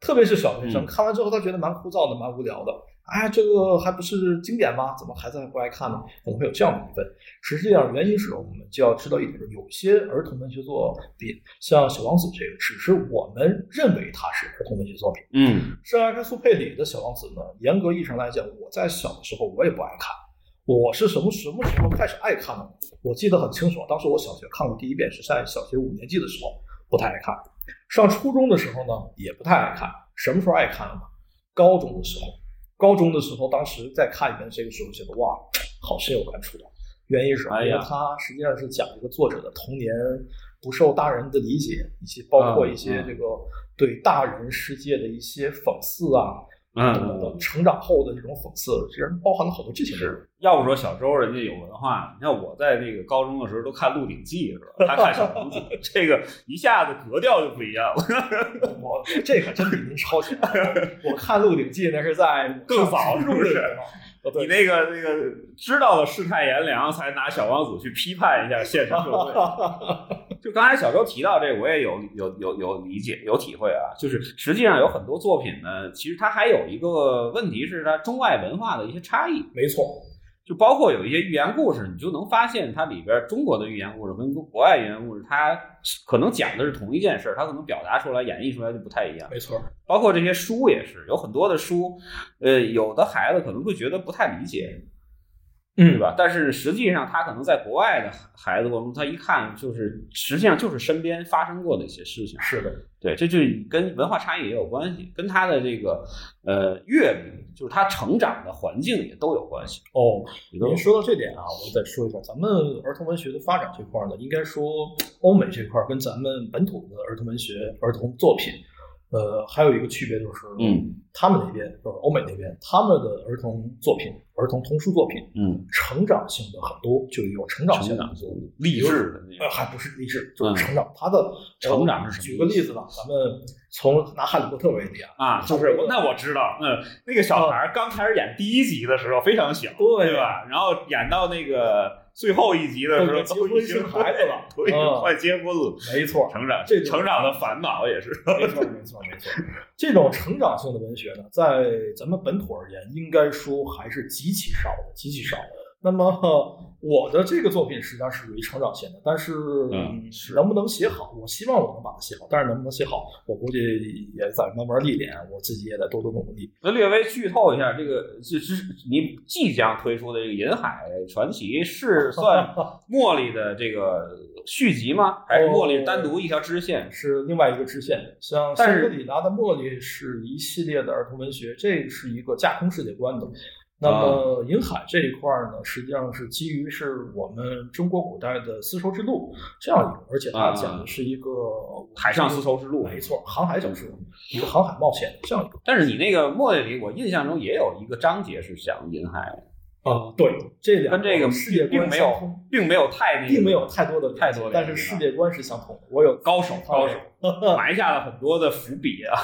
[SPEAKER 3] 特别是小学生，
[SPEAKER 2] 嗯
[SPEAKER 3] 看完之后他觉得蛮枯燥的、蛮无聊的。哎，这个还不是经典吗？怎么孩子还不爱看呢？可能会有这样的疑问。实际上，原因是我们就要知道一点，就是有些儿童文学作品，像《小王子》这个，只是我们认为它是儿童文学作品。
[SPEAKER 2] 嗯，
[SPEAKER 3] 圣埃克苏佩里的《小王子》呢，严格意义上来讲，我在小的时候我也不爱看。我是什么什么时候开始爱看的？我记得很清楚，当时我小学看过第一遍是在小学五年级的时候，不太爱看。上初中的时候呢，也不太爱看。什么时候爱看呢？高中的时候。高中的时候，当时在看一遍，这个时候觉得哇，好深有感触的。原因是，
[SPEAKER 2] 哎呀。
[SPEAKER 3] 因为它实际上是讲一个作者的童年不受大人的理解，以及包括一些这个对大人世界的一些讽刺啊，
[SPEAKER 2] 嗯
[SPEAKER 3] 成长后的这种讽刺，其实包含了好多剧情内容。
[SPEAKER 2] 是，要不说小周人家有文化，你看我在那个高中的时候都看《鹿鼎记》是吧？他看《小王子 》，这个一下子格调就不一样了。
[SPEAKER 3] 我这可真比您超前。我看《鹿鼎记》那是在
[SPEAKER 2] 更早是不是你那个那个知道了世态炎凉，才拿小王子去批判一下现实社会。就刚才小周提到这，我也有有有有理解有体会啊。就是实际上有很多作品呢，其实它还有一个问题是它中外文化的一些差异。
[SPEAKER 3] 没错，
[SPEAKER 2] 就包括有一些寓言故事，你就能发现它里边中国的寓言故事跟国外寓言故事，它可能讲的是同一件事，它可能表达出来、演绎出来就不太一样。
[SPEAKER 3] 没错，
[SPEAKER 2] 包括这些书也是，有很多的书，呃，有的孩子可能会觉得不太理解，对
[SPEAKER 3] 嗯，
[SPEAKER 2] 吧？但是实际上，他可能在国外的孩子过程中，他一看就是，实际上就是身边发生过的一些事情。
[SPEAKER 3] 是的，
[SPEAKER 2] 对，这就跟文化差异也有关系，跟他的这个呃阅历，就是他成长的环境也都有关系。
[SPEAKER 3] 哦，您说到这点啊，我再说一下，咱们儿童文学的发展这块呢，应该说欧美这块跟咱们本土的儿童文学、儿童作品，呃，还有一个区别就是，
[SPEAKER 2] 嗯，
[SPEAKER 3] 他们那边就是欧美那边，他们的儿童作品、儿童童书作品，
[SPEAKER 2] 嗯，
[SPEAKER 3] 成长性的很多，就有成长性的
[SPEAKER 2] 励志的那
[SPEAKER 3] 呃，
[SPEAKER 2] 种。
[SPEAKER 3] 还不是励志，就是成长。他的
[SPEAKER 2] 嗯成长是什么
[SPEAKER 3] 举个例子吧，咱们从拿《哈利波特》为例啊，
[SPEAKER 2] 啊，就是那我知道，嗯，那个小孩刚开始演第一集的时候非常小，
[SPEAKER 3] 对
[SPEAKER 2] 对吧？然后演到那个最后一集的时候，
[SPEAKER 3] 都已经孩子了
[SPEAKER 2] 都已经
[SPEAKER 3] 嗯
[SPEAKER 2] 快结婚了。
[SPEAKER 3] 没错，
[SPEAKER 2] 成长，
[SPEAKER 3] 这
[SPEAKER 2] 成长的烦恼也是。
[SPEAKER 3] 没错，没错，没错。这种成长性的文学呢，在咱们本土而言，应该说还是极其少的，极其少。那么我的这个作品实际上是属于成长线的，但是
[SPEAKER 2] 嗯
[SPEAKER 3] 能不能写好，我希望我能把它写好，但是能不能写好，我估计也在慢慢历练，我自己也得多多努力。
[SPEAKER 2] 那略微剧透一下，这个这是你即将推出的这个《银海传奇》是算 茉莉的这个续集吗？还是茉莉单独一条支线？
[SPEAKER 3] 是另外一个支线，像
[SPEAKER 2] 但是
[SPEAKER 3] 香格里拉的茉莉是一系列的儿童文学，这是一个架空世界观的。那么
[SPEAKER 2] 啊
[SPEAKER 3] 银海这一块呢，实际上是基于是我们中国古代的丝绸之路这样一个，而且它讲的是一个
[SPEAKER 2] 海上丝绸之路
[SPEAKER 3] 没错，航海小说，一个航海冒险这样一个。
[SPEAKER 2] 但是你那个茉莉里，我印象中也有一个章节是讲银海，
[SPEAKER 3] 啊，对，这两
[SPEAKER 2] 跟这个
[SPEAKER 3] 世界观
[SPEAKER 2] 并没有，并没有太那个
[SPEAKER 3] 并没有太多的
[SPEAKER 2] 太多的
[SPEAKER 3] 但是世界观是相同的。我有
[SPEAKER 2] 高手高手 埋下了很多的伏笔啊。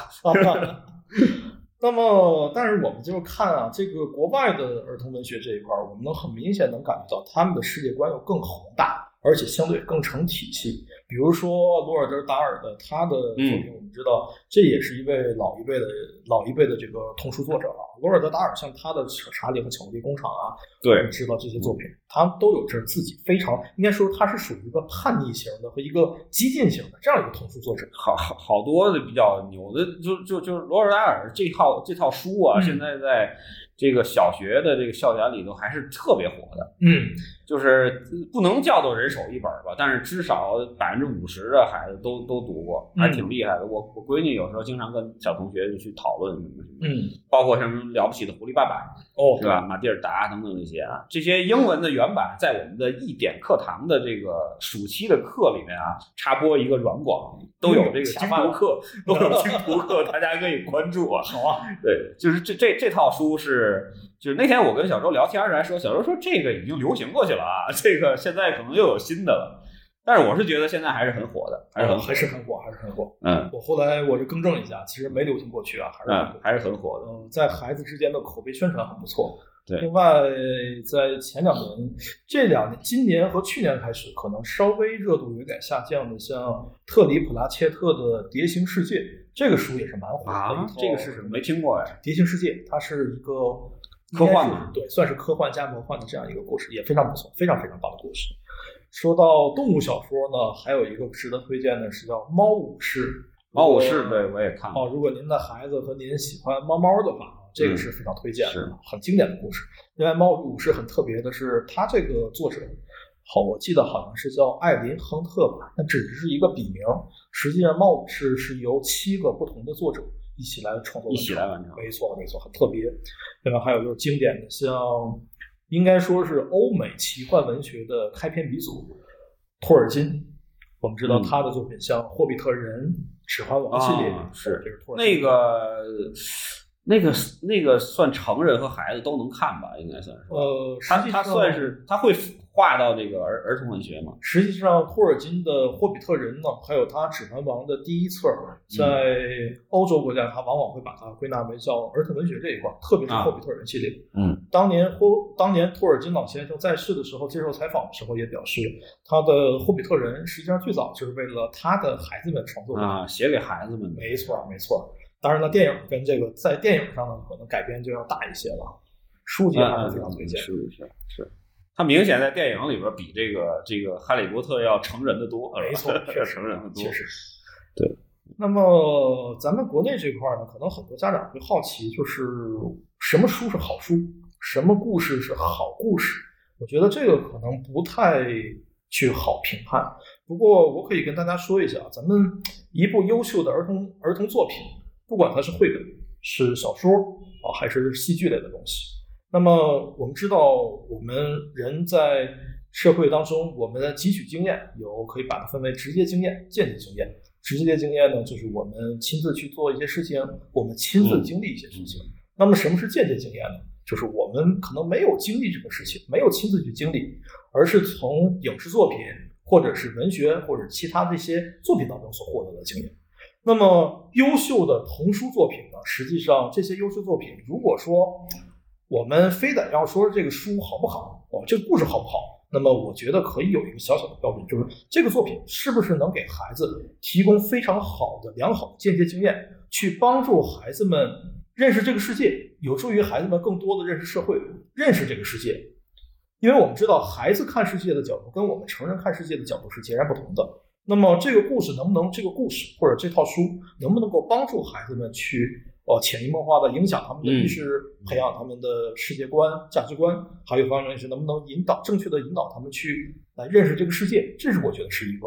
[SPEAKER 3] 那么，但是我们就是看啊，这个国外的儿童文学这一块儿，我们能很明显能感觉到他们的世界观要更宏大，而且相对更成体系。比如说罗尔德·达尔的他的作品，我们知道、这也是一位老一辈的老一辈的这个童书作者了。罗尔德·达尔像他的《查理和巧克力工厂》啊，我
[SPEAKER 2] 对
[SPEAKER 3] 们知道这些作品，他都有着自己非常应该说他是属于一个叛逆型的和一个激进型的这样一个童书作者。
[SPEAKER 2] 好好好多的比较牛的，就就就是罗尔达尔这套这套书啊，
[SPEAKER 3] 嗯
[SPEAKER 2] 现在在这个小学的这个校园里头还是特别火的。
[SPEAKER 3] 嗯，
[SPEAKER 2] 就是不能叫做人手一本吧，但是至少百分之五十的孩子都都读过，还挺厉害的。我我闺女有时候经常跟小同学就去讨论什么什么，
[SPEAKER 3] 嗯，
[SPEAKER 2] 包括什么了不起的狐狸爸爸，
[SPEAKER 3] 哦，
[SPEAKER 2] 是吧？马蒂尔达等等这些啊，这些英文的原版在我们的一点课堂的这个暑期的课里面啊，插播一个软广，都有这个精读课，都有精读课，大家可以关注啊。
[SPEAKER 3] 好啊，
[SPEAKER 2] 对，就是这这这套书是，就是那天我跟小周聊天时还说，小周说这个已经流行过去了啊，这个现在可能又有新的了。但是我是觉得现在还是很火的，还是很火
[SPEAKER 3] 还是很火，还是很火。
[SPEAKER 2] 嗯
[SPEAKER 3] 我后来我就更正一下，其实没流行过去啊，还是很
[SPEAKER 2] 还是很火的。
[SPEAKER 3] 嗯，在孩子之间的口碑宣传很不错。
[SPEAKER 2] 对
[SPEAKER 3] 另外，在前两年、这两年、今年和去年开始，可能稍微热度有点下降的，像特里普拉切特的《蝶形世界》这个书也是蛮火的。
[SPEAKER 2] 啊，这个是什么？没听过哎。
[SPEAKER 3] 《蝶形世界》，它是一个
[SPEAKER 2] 科幻
[SPEAKER 3] 对，算是科幻加魔幻的这样一个故事，也非常不错，非常非常棒的故事。说到动物小说呢，还有一个值得推荐的是叫《猫武士》。
[SPEAKER 2] 猫武士，对我也看过。
[SPEAKER 3] 哦，如果您的孩子和您喜欢猫猫的话，这个是非常推荐的，很经典的故事。另外，《猫武士》很特别的是，他这个作者，好，我记得好像是叫艾琳·亨特吧，那只是一个笔名。实际上，《猫武士》是由七个不同的作者一起来创作，
[SPEAKER 2] 一起来完成
[SPEAKER 3] 没错，没错，很特别。另外还有就是经典的，像应该说是欧美奇幻文学的开篇鼻祖托尔金。我们知道
[SPEAKER 2] 嗯
[SPEAKER 3] 他的作品像《霍比特人》《指环王》系列，
[SPEAKER 2] 啊是
[SPEAKER 3] 就是托尔金
[SPEAKER 2] 那个那个那个算成人和孩子都能看吧，应该算是。
[SPEAKER 3] 呃，
[SPEAKER 2] 他他算是他会画到这个儿儿童文学吗？
[SPEAKER 3] 实际上，托尔金的《霍比特人》呢，还有他《指环王》的第一册，在欧洲国家，他往往会把它归纳为叫儿童文学这一块，特别是
[SPEAKER 2] 啊
[SPEAKER 3] 霍比特人系列。
[SPEAKER 2] 嗯，
[SPEAKER 3] 当年霍当年托尔金老先生在世的时候，接受采访的时候也表示，他的《霍比特人》实际上最早就是为了他的孩子们创作的。
[SPEAKER 2] 啊，写给孩子们的。
[SPEAKER 3] 没错，没错。当然了，电影跟这个在电影上呢，可能改编就要大一些了。书籍还是非常推荐。
[SPEAKER 2] 是是是，他明显在电影里边比这个这个哈利波特要成人的多，
[SPEAKER 3] 没错，确实
[SPEAKER 2] 成人的多。
[SPEAKER 3] 确实。
[SPEAKER 2] 对。
[SPEAKER 3] 那么咱们国内这块呢，可能很多家长会好奇，就是什么书是好书，什么故事是好故事？我觉得这个可能不太去好评判。不过我可以跟大家说一下，咱们一部优秀的儿童儿童作品，不管它是绘本、是小说啊，还是戏剧类的东西。那么我们知道，我们人在社会当中，我们的汲取经验有可以把它分为直接经验、间接经验。直接经验呢，就是我们亲自去做一些事情，我们亲自经历一些事情。那么什么是间接经验呢？就是我们可能没有经历这个事情，没有亲自去经历，而是从影视作品或者是文学或者其他这些作品当中所获得的经验。那么优秀的童书作品呢，实际上这些优秀作品，如果说我们非得要说这个书好不好，哦，这个故事好不好？那么我觉得可以有一个小小的标准，就是这个作品是不是能给孩子提供非常好的、良好的间接经验，去帮助孩子们认识这个世界，有助于孩子们更多的认识社会、认识这个世界。因为我们知道，孩子看世界的角度跟我们成人看世界的角度是截然不同的。那么这个故事能不能，这个故事或者这套书能不能够帮助孩子们去？呃，潜移默化的影响他们的意识，培养他们的世界观、价值观，还有一方面是能不能引导正确的引导他们去来认识这个世界，这是我觉得是一个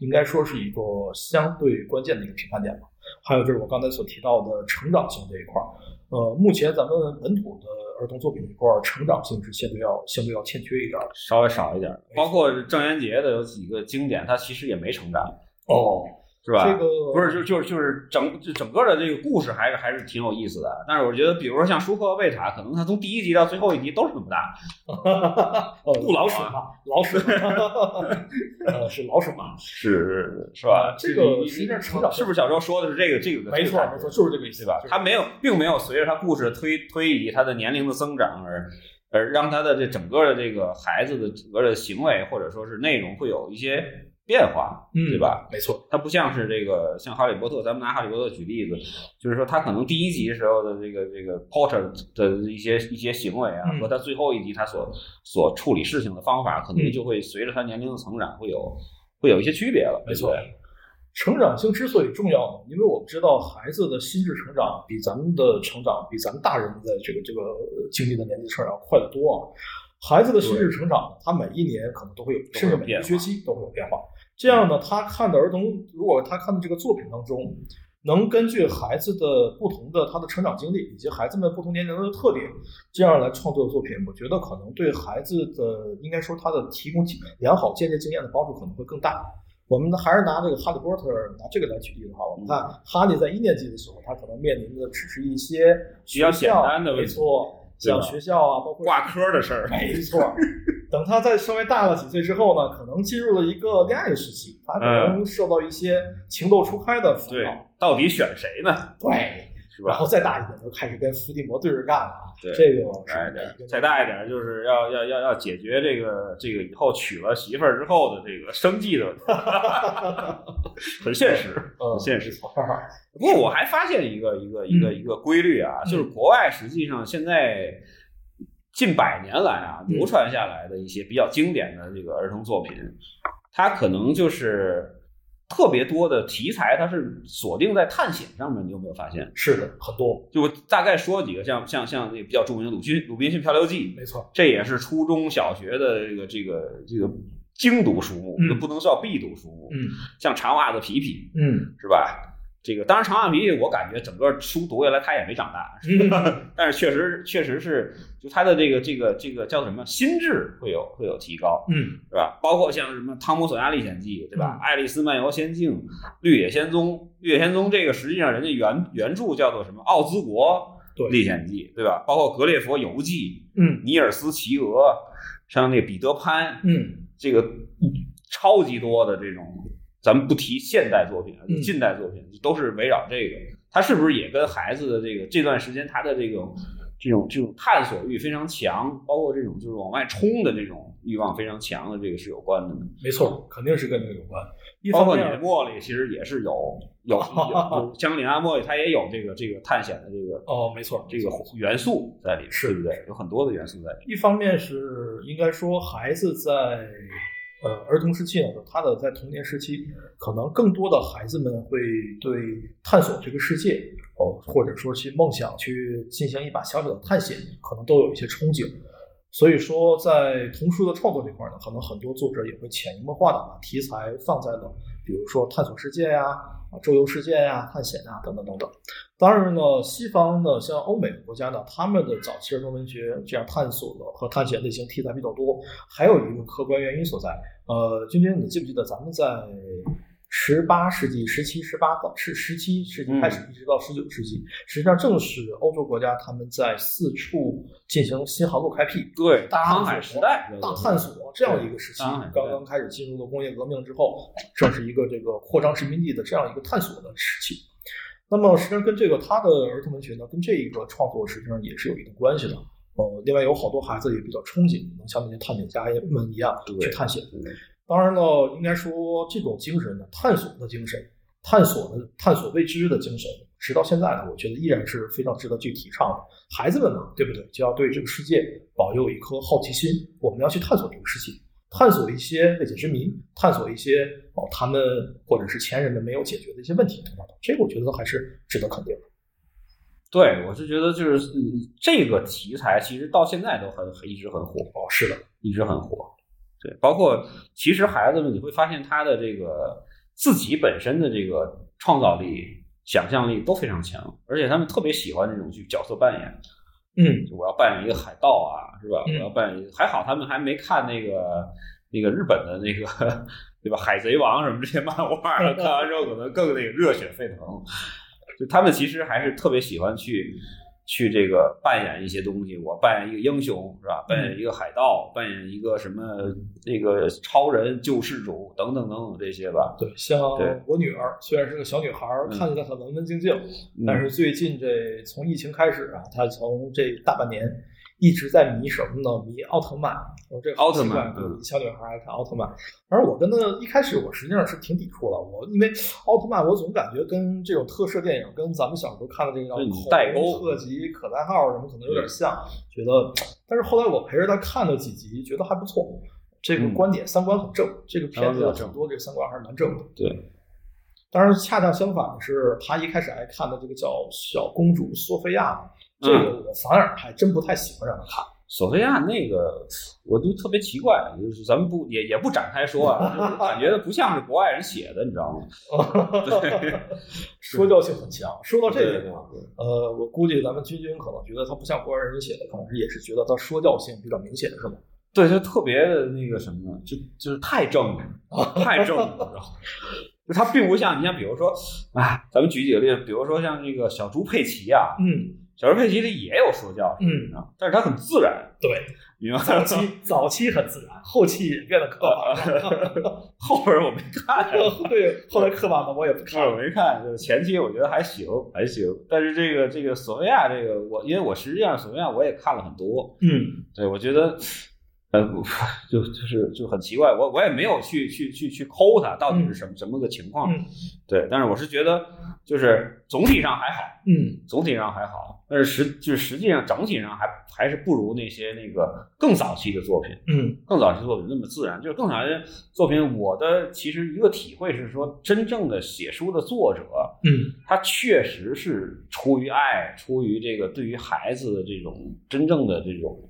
[SPEAKER 3] 应该说是一个相对关键的一个评判点吧。还有就是我刚才所提到的成长性这一块儿，呃，目前咱们本土的儿童作品这块儿成长性是相对要相对要欠缺一点，
[SPEAKER 2] 稍微少一点。包括郑渊洁的有几个经典，他其实也没成长。
[SPEAKER 3] 哦。
[SPEAKER 2] 是吧？
[SPEAKER 3] 这个
[SPEAKER 2] 不是，就就是就是整就整个的这个故事还是还是挺有意思的。但是我觉得，比如说像舒克和贝塔，可能他从第一集到最后一集都是那么大，
[SPEAKER 3] 不老鼠嘛，老鼠，呃，是老鼠嘛？
[SPEAKER 2] 是是吧？
[SPEAKER 3] 这个实际上成长
[SPEAKER 2] 是不是小时候说的是这个这个？
[SPEAKER 3] 没错没错，就是这个意思
[SPEAKER 2] 对吧？他没有，并没有随着他故事推推移，他的年龄的增长而而让他的这整个的这个孩子的整个的行为或者说是内容会有一些。变化，
[SPEAKER 3] 嗯，
[SPEAKER 2] 对吧？
[SPEAKER 3] 没错，
[SPEAKER 2] 它不像是这个像哈利波特，咱们拿哈利波特举例子，就是说他可能第一集时候的这个这个 Potter 的一些一些行为啊，
[SPEAKER 3] 嗯、
[SPEAKER 2] 和他最后一集他所所处理事情的方法，可能就会随着他年龄的成长会有会有一些区别了。
[SPEAKER 3] 没错，成长性之所以重要，因为我们知道孩子的心智成长比咱们的成长，比咱们大人的这个这个经历的年纪成长快得多啊。孩子的心智成长，他每一年可能都会有，甚至每一个学期都会有变化。这样呢，他看的儿童，如果他看的这个作品当中，能根据孩子的不同的他的成长经历以及孩子们不同年龄的特点，这样来创作作品，我觉得可能对孩子的应该说他的提供良好间接经验的帮助可能会更大。我们还是拿这个哈利波特拿这个来举例的话，我们看哈利在一年级的时候，他可能面临的只是一些
[SPEAKER 2] 比较简单的问题，
[SPEAKER 3] 没错。像学校啊，包括
[SPEAKER 2] 挂科的事儿，
[SPEAKER 3] 没错。等他再稍微大了几岁之后呢，可能进入了一个恋爱时期，他可能受到一些情窦初开的烦
[SPEAKER 2] 恼。到底选谁呢？
[SPEAKER 3] 对，
[SPEAKER 2] 是吧？
[SPEAKER 3] 然后再大一点，就开始跟伏地魔对着干了。
[SPEAKER 2] 对，
[SPEAKER 3] 这个
[SPEAKER 2] 哎，再大一点，就是要要要要解决这个这个以后娶了媳妇儿之后的这个生计的 很现实，很现实。不过我还发现一个一个一个一个规律啊，就是国外实际上现在近百年来啊流传下来的一些比较经典的这个儿童作品，它可能就是特别多的题材，它是锁定在探险上面。你有没有发现？
[SPEAKER 3] 是的，很多。
[SPEAKER 2] 就我大概说几个，像像像那个比较著名的《鲁迅鲁滨逊漂流记》，
[SPEAKER 3] 没错，
[SPEAKER 2] 这也是初中小学的这个这个这个精读书目，
[SPEAKER 3] 嗯、
[SPEAKER 2] 不能叫必读书目。
[SPEAKER 3] 嗯，
[SPEAKER 2] 像长袜子皮皮，
[SPEAKER 3] 嗯，
[SPEAKER 2] 是吧？这个当然，长袜皮皮，我感觉整个书读下来，他也没长大，但是确实确实是，就他的这个这个这个叫什么心智会有会有提高，
[SPEAKER 3] 嗯，
[SPEAKER 2] 是吧？包括像什么《汤姆索亚历险记》，对吧？
[SPEAKER 3] 嗯
[SPEAKER 2] 爱丽丝漫游仙境》《绿野仙踪》，《绿野仙踪》这个实际上人家原原著叫做什么？奥兹国历险记》，对吧？包括《格列佛游记》
[SPEAKER 3] 嗯《
[SPEAKER 2] 尼尔斯骑鹅》，像那个彼得潘，
[SPEAKER 3] 嗯
[SPEAKER 2] 这个超级多的这种，咱们不提现代作品，
[SPEAKER 3] 嗯
[SPEAKER 2] 近代作品都是围绕这个。他是不是也跟孩子的这个这段时间他的这种这种这种探索欲非常强，包括这种就是往外冲的这种欲望非常强的这个是有关的呢？
[SPEAKER 3] 没错，肯定是跟这个有关。一
[SPEAKER 2] 包括你的，茉莉其实也是有有有，像里安茉莉它也有这个这个探险的这个
[SPEAKER 3] 哦，没错，
[SPEAKER 2] 这个元素在里面，
[SPEAKER 3] 是
[SPEAKER 2] 对不对？有很多的元素在里面。
[SPEAKER 3] 一方面是应该说孩子在呃儿童时期呢，他的在童年时期，可能更多的孩子们会对探索这个世界哦，或者说去梦想去进行一把小小的探险，可能都有一些憧憬。所以说，在童书的创作这块呢，可能很多作者也会潜移默化的把题材放在了，比如说探索世界呀、啊周游世界呀、探险啊等等等等。当然呢，西方的，像欧美国家呢，他们的早期儿童文学这样探索的和探险类型题材比较多，还有一个客观原因所在。呃，君君，你记不记得咱们在十八世纪、十七、十八到是十七世纪开始，一直到十九世纪，实际上正是欧洲国家他们在四处进行新航路开辟、
[SPEAKER 2] 对，
[SPEAKER 3] 大
[SPEAKER 2] 航海时代，
[SPEAKER 3] 大探索这样一个时期刚刚开始进入了工业革命之后，正是一个这个扩张殖民地的这样一个探索的时期。那么实际上跟这个他的儿童文学呢，跟这一个创作实际上也是有一定关系的。呃，另外有好多孩子也比较憧憬能像那些探险家们一样去探险。
[SPEAKER 2] 对
[SPEAKER 3] 当然了，应该说这种精神呢，探索的精神，探索的探索未知的精神，直到现在呢，我觉得依然是非常值得去提倡的。孩子们嘛，对不对？就要对这个世界保有一颗好奇心，我们要去探索这个世界，探索一些未解之谜，探索一些哦他们或者是前人们没有解决的一些问题等等等。这个我觉得还是值得肯定的。
[SPEAKER 2] 对，我是觉得就是嗯这个题材，其实到现在都很很一直很火，
[SPEAKER 3] 哦，是的，
[SPEAKER 2] 一直很火。对，包括其实孩子们，你会发现他的这个自己本身的这个创造力、想象力都非常强，而且他们特别喜欢这种去角色扮演。
[SPEAKER 3] 嗯，
[SPEAKER 2] 我要扮演一个海盗啊，是吧？
[SPEAKER 3] 嗯
[SPEAKER 2] 我要扮演还好他们还没看那个那个日本的那个对吧？海贼王什么这些漫画，看完之后可能更那个热血沸腾。就他们其实还是特别喜欢去去这个扮演一些东西，我扮演一个英雄是吧？扮演一个海盗，扮演一个什么那个超人、救世主等等等等这些吧。
[SPEAKER 3] 对，像我女儿虽然是个小女孩看起来很文文静静，但是最近这从疫情开始啊，她从这大半年一直在迷什么呢？迷奥特曼。我这
[SPEAKER 2] 奥特曼
[SPEAKER 3] 对
[SPEAKER 2] 嗯
[SPEAKER 3] 小女孩爱看奥特曼。而我跟她一开始我实际上是挺抵触的，我因为奥特曼我总感觉跟这种特摄电影，跟咱们小时候看的这个
[SPEAKER 2] 叫
[SPEAKER 3] 恐
[SPEAKER 2] 代沟
[SPEAKER 3] 龙特辑、可代号什么可能有点像，觉得。但是后来我陪着她看了几集，觉得还不错。这个
[SPEAKER 2] 嗯
[SPEAKER 3] 观点、三观很正，这个片子很多这个三观还是蛮正的。
[SPEAKER 2] 对，
[SPEAKER 3] 当然，恰恰相反的是，他一开始爱看的这个叫《小公主索菲亚》，这
[SPEAKER 2] 嗯
[SPEAKER 3] 个我反而还真不太喜欢让他看。
[SPEAKER 2] 索菲亚那个，我就特别奇怪，就是咱们不也也不展开说啊，就是感觉不像是国外人写的，你知道吗？对
[SPEAKER 3] 说教性很强。说到这个地方，呃，我估计咱们君君可能觉得他不像国外人写的，可能是也是觉得他说教性比较明显，是吗？
[SPEAKER 2] 对，就特别的那个什么，就就是太正了，太正了，你知道吗？就它并不像你像比如说，哎，咱们举几个例子，比如说像这个小猪佩奇啊，
[SPEAKER 3] 嗯
[SPEAKER 2] 小猪佩奇里也有说教，
[SPEAKER 3] 嗯
[SPEAKER 2] 但是它很自然，
[SPEAKER 3] 对，
[SPEAKER 2] 你明白
[SPEAKER 3] 早？期 早期很自然，后期也变得刻板了。
[SPEAKER 2] 后边我没看，
[SPEAKER 3] 对，后来刻板了我也不看
[SPEAKER 2] 我没看，就是前期我觉得还行，还行。但是这个这个索菲亚这个，我因为我实际上索菲亚我也看了很多，
[SPEAKER 3] 嗯
[SPEAKER 2] 对我觉得，呃，不 就就是就很奇怪，我我也没有去去去去抠它到底是什么、什么个情况，
[SPEAKER 3] 嗯
[SPEAKER 2] 对。但是我是觉得，就是总体上还好，
[SPEAKER 3] 嗯
[SPEAKER 2] 总体上还好，但是实就是实际上整体上还还是不如那些那个更早期的作品。
[SPEAKER 3] 嗯
[SPEAKER 2] 更早期作品那么自然，就是更早期的作品。我的其实一个体会是说，真正的写书的作者，
[SPEAKER 3] 嗯
[SPEAKER 2] 他确实是出于爱，出于这个对于孩子的这种真正的这种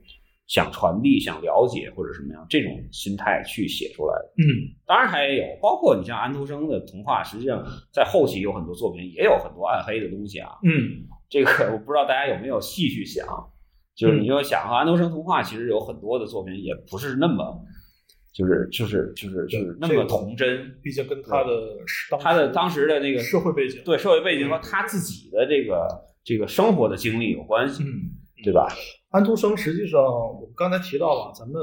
[SPEAKER 2] 想传递、想了解或者什么样这种心态去写出来的。
[SPEAKER 3] 嗯
[SPEAKER 2] 当然还有，包括你像安徒生的童话，实际上在后期有很多作品也有很多暗黑的东西啊。
[SPEAKER 3] 嗯
[SPEAKER 2] 这个我不知道大家有没有细去想，就是你就想啊，安徒生童话其实有很多的作品也不是那么，就是就是就是就是那么童真。
[SPEAKER 3] 毕竟跟他的
[SPEAKER 2] 他的当时的那个
[SPEAKER 3] 社会背景，
[SPEAKER 2] 对社会背景和他自己的这个这个生活的经历有关系，
[SPEAKER 3] 嗯，
[SPEAKER 2] 对吧？
[SPEAKER 3] 安徒生实际上我们刚才提到了，咱们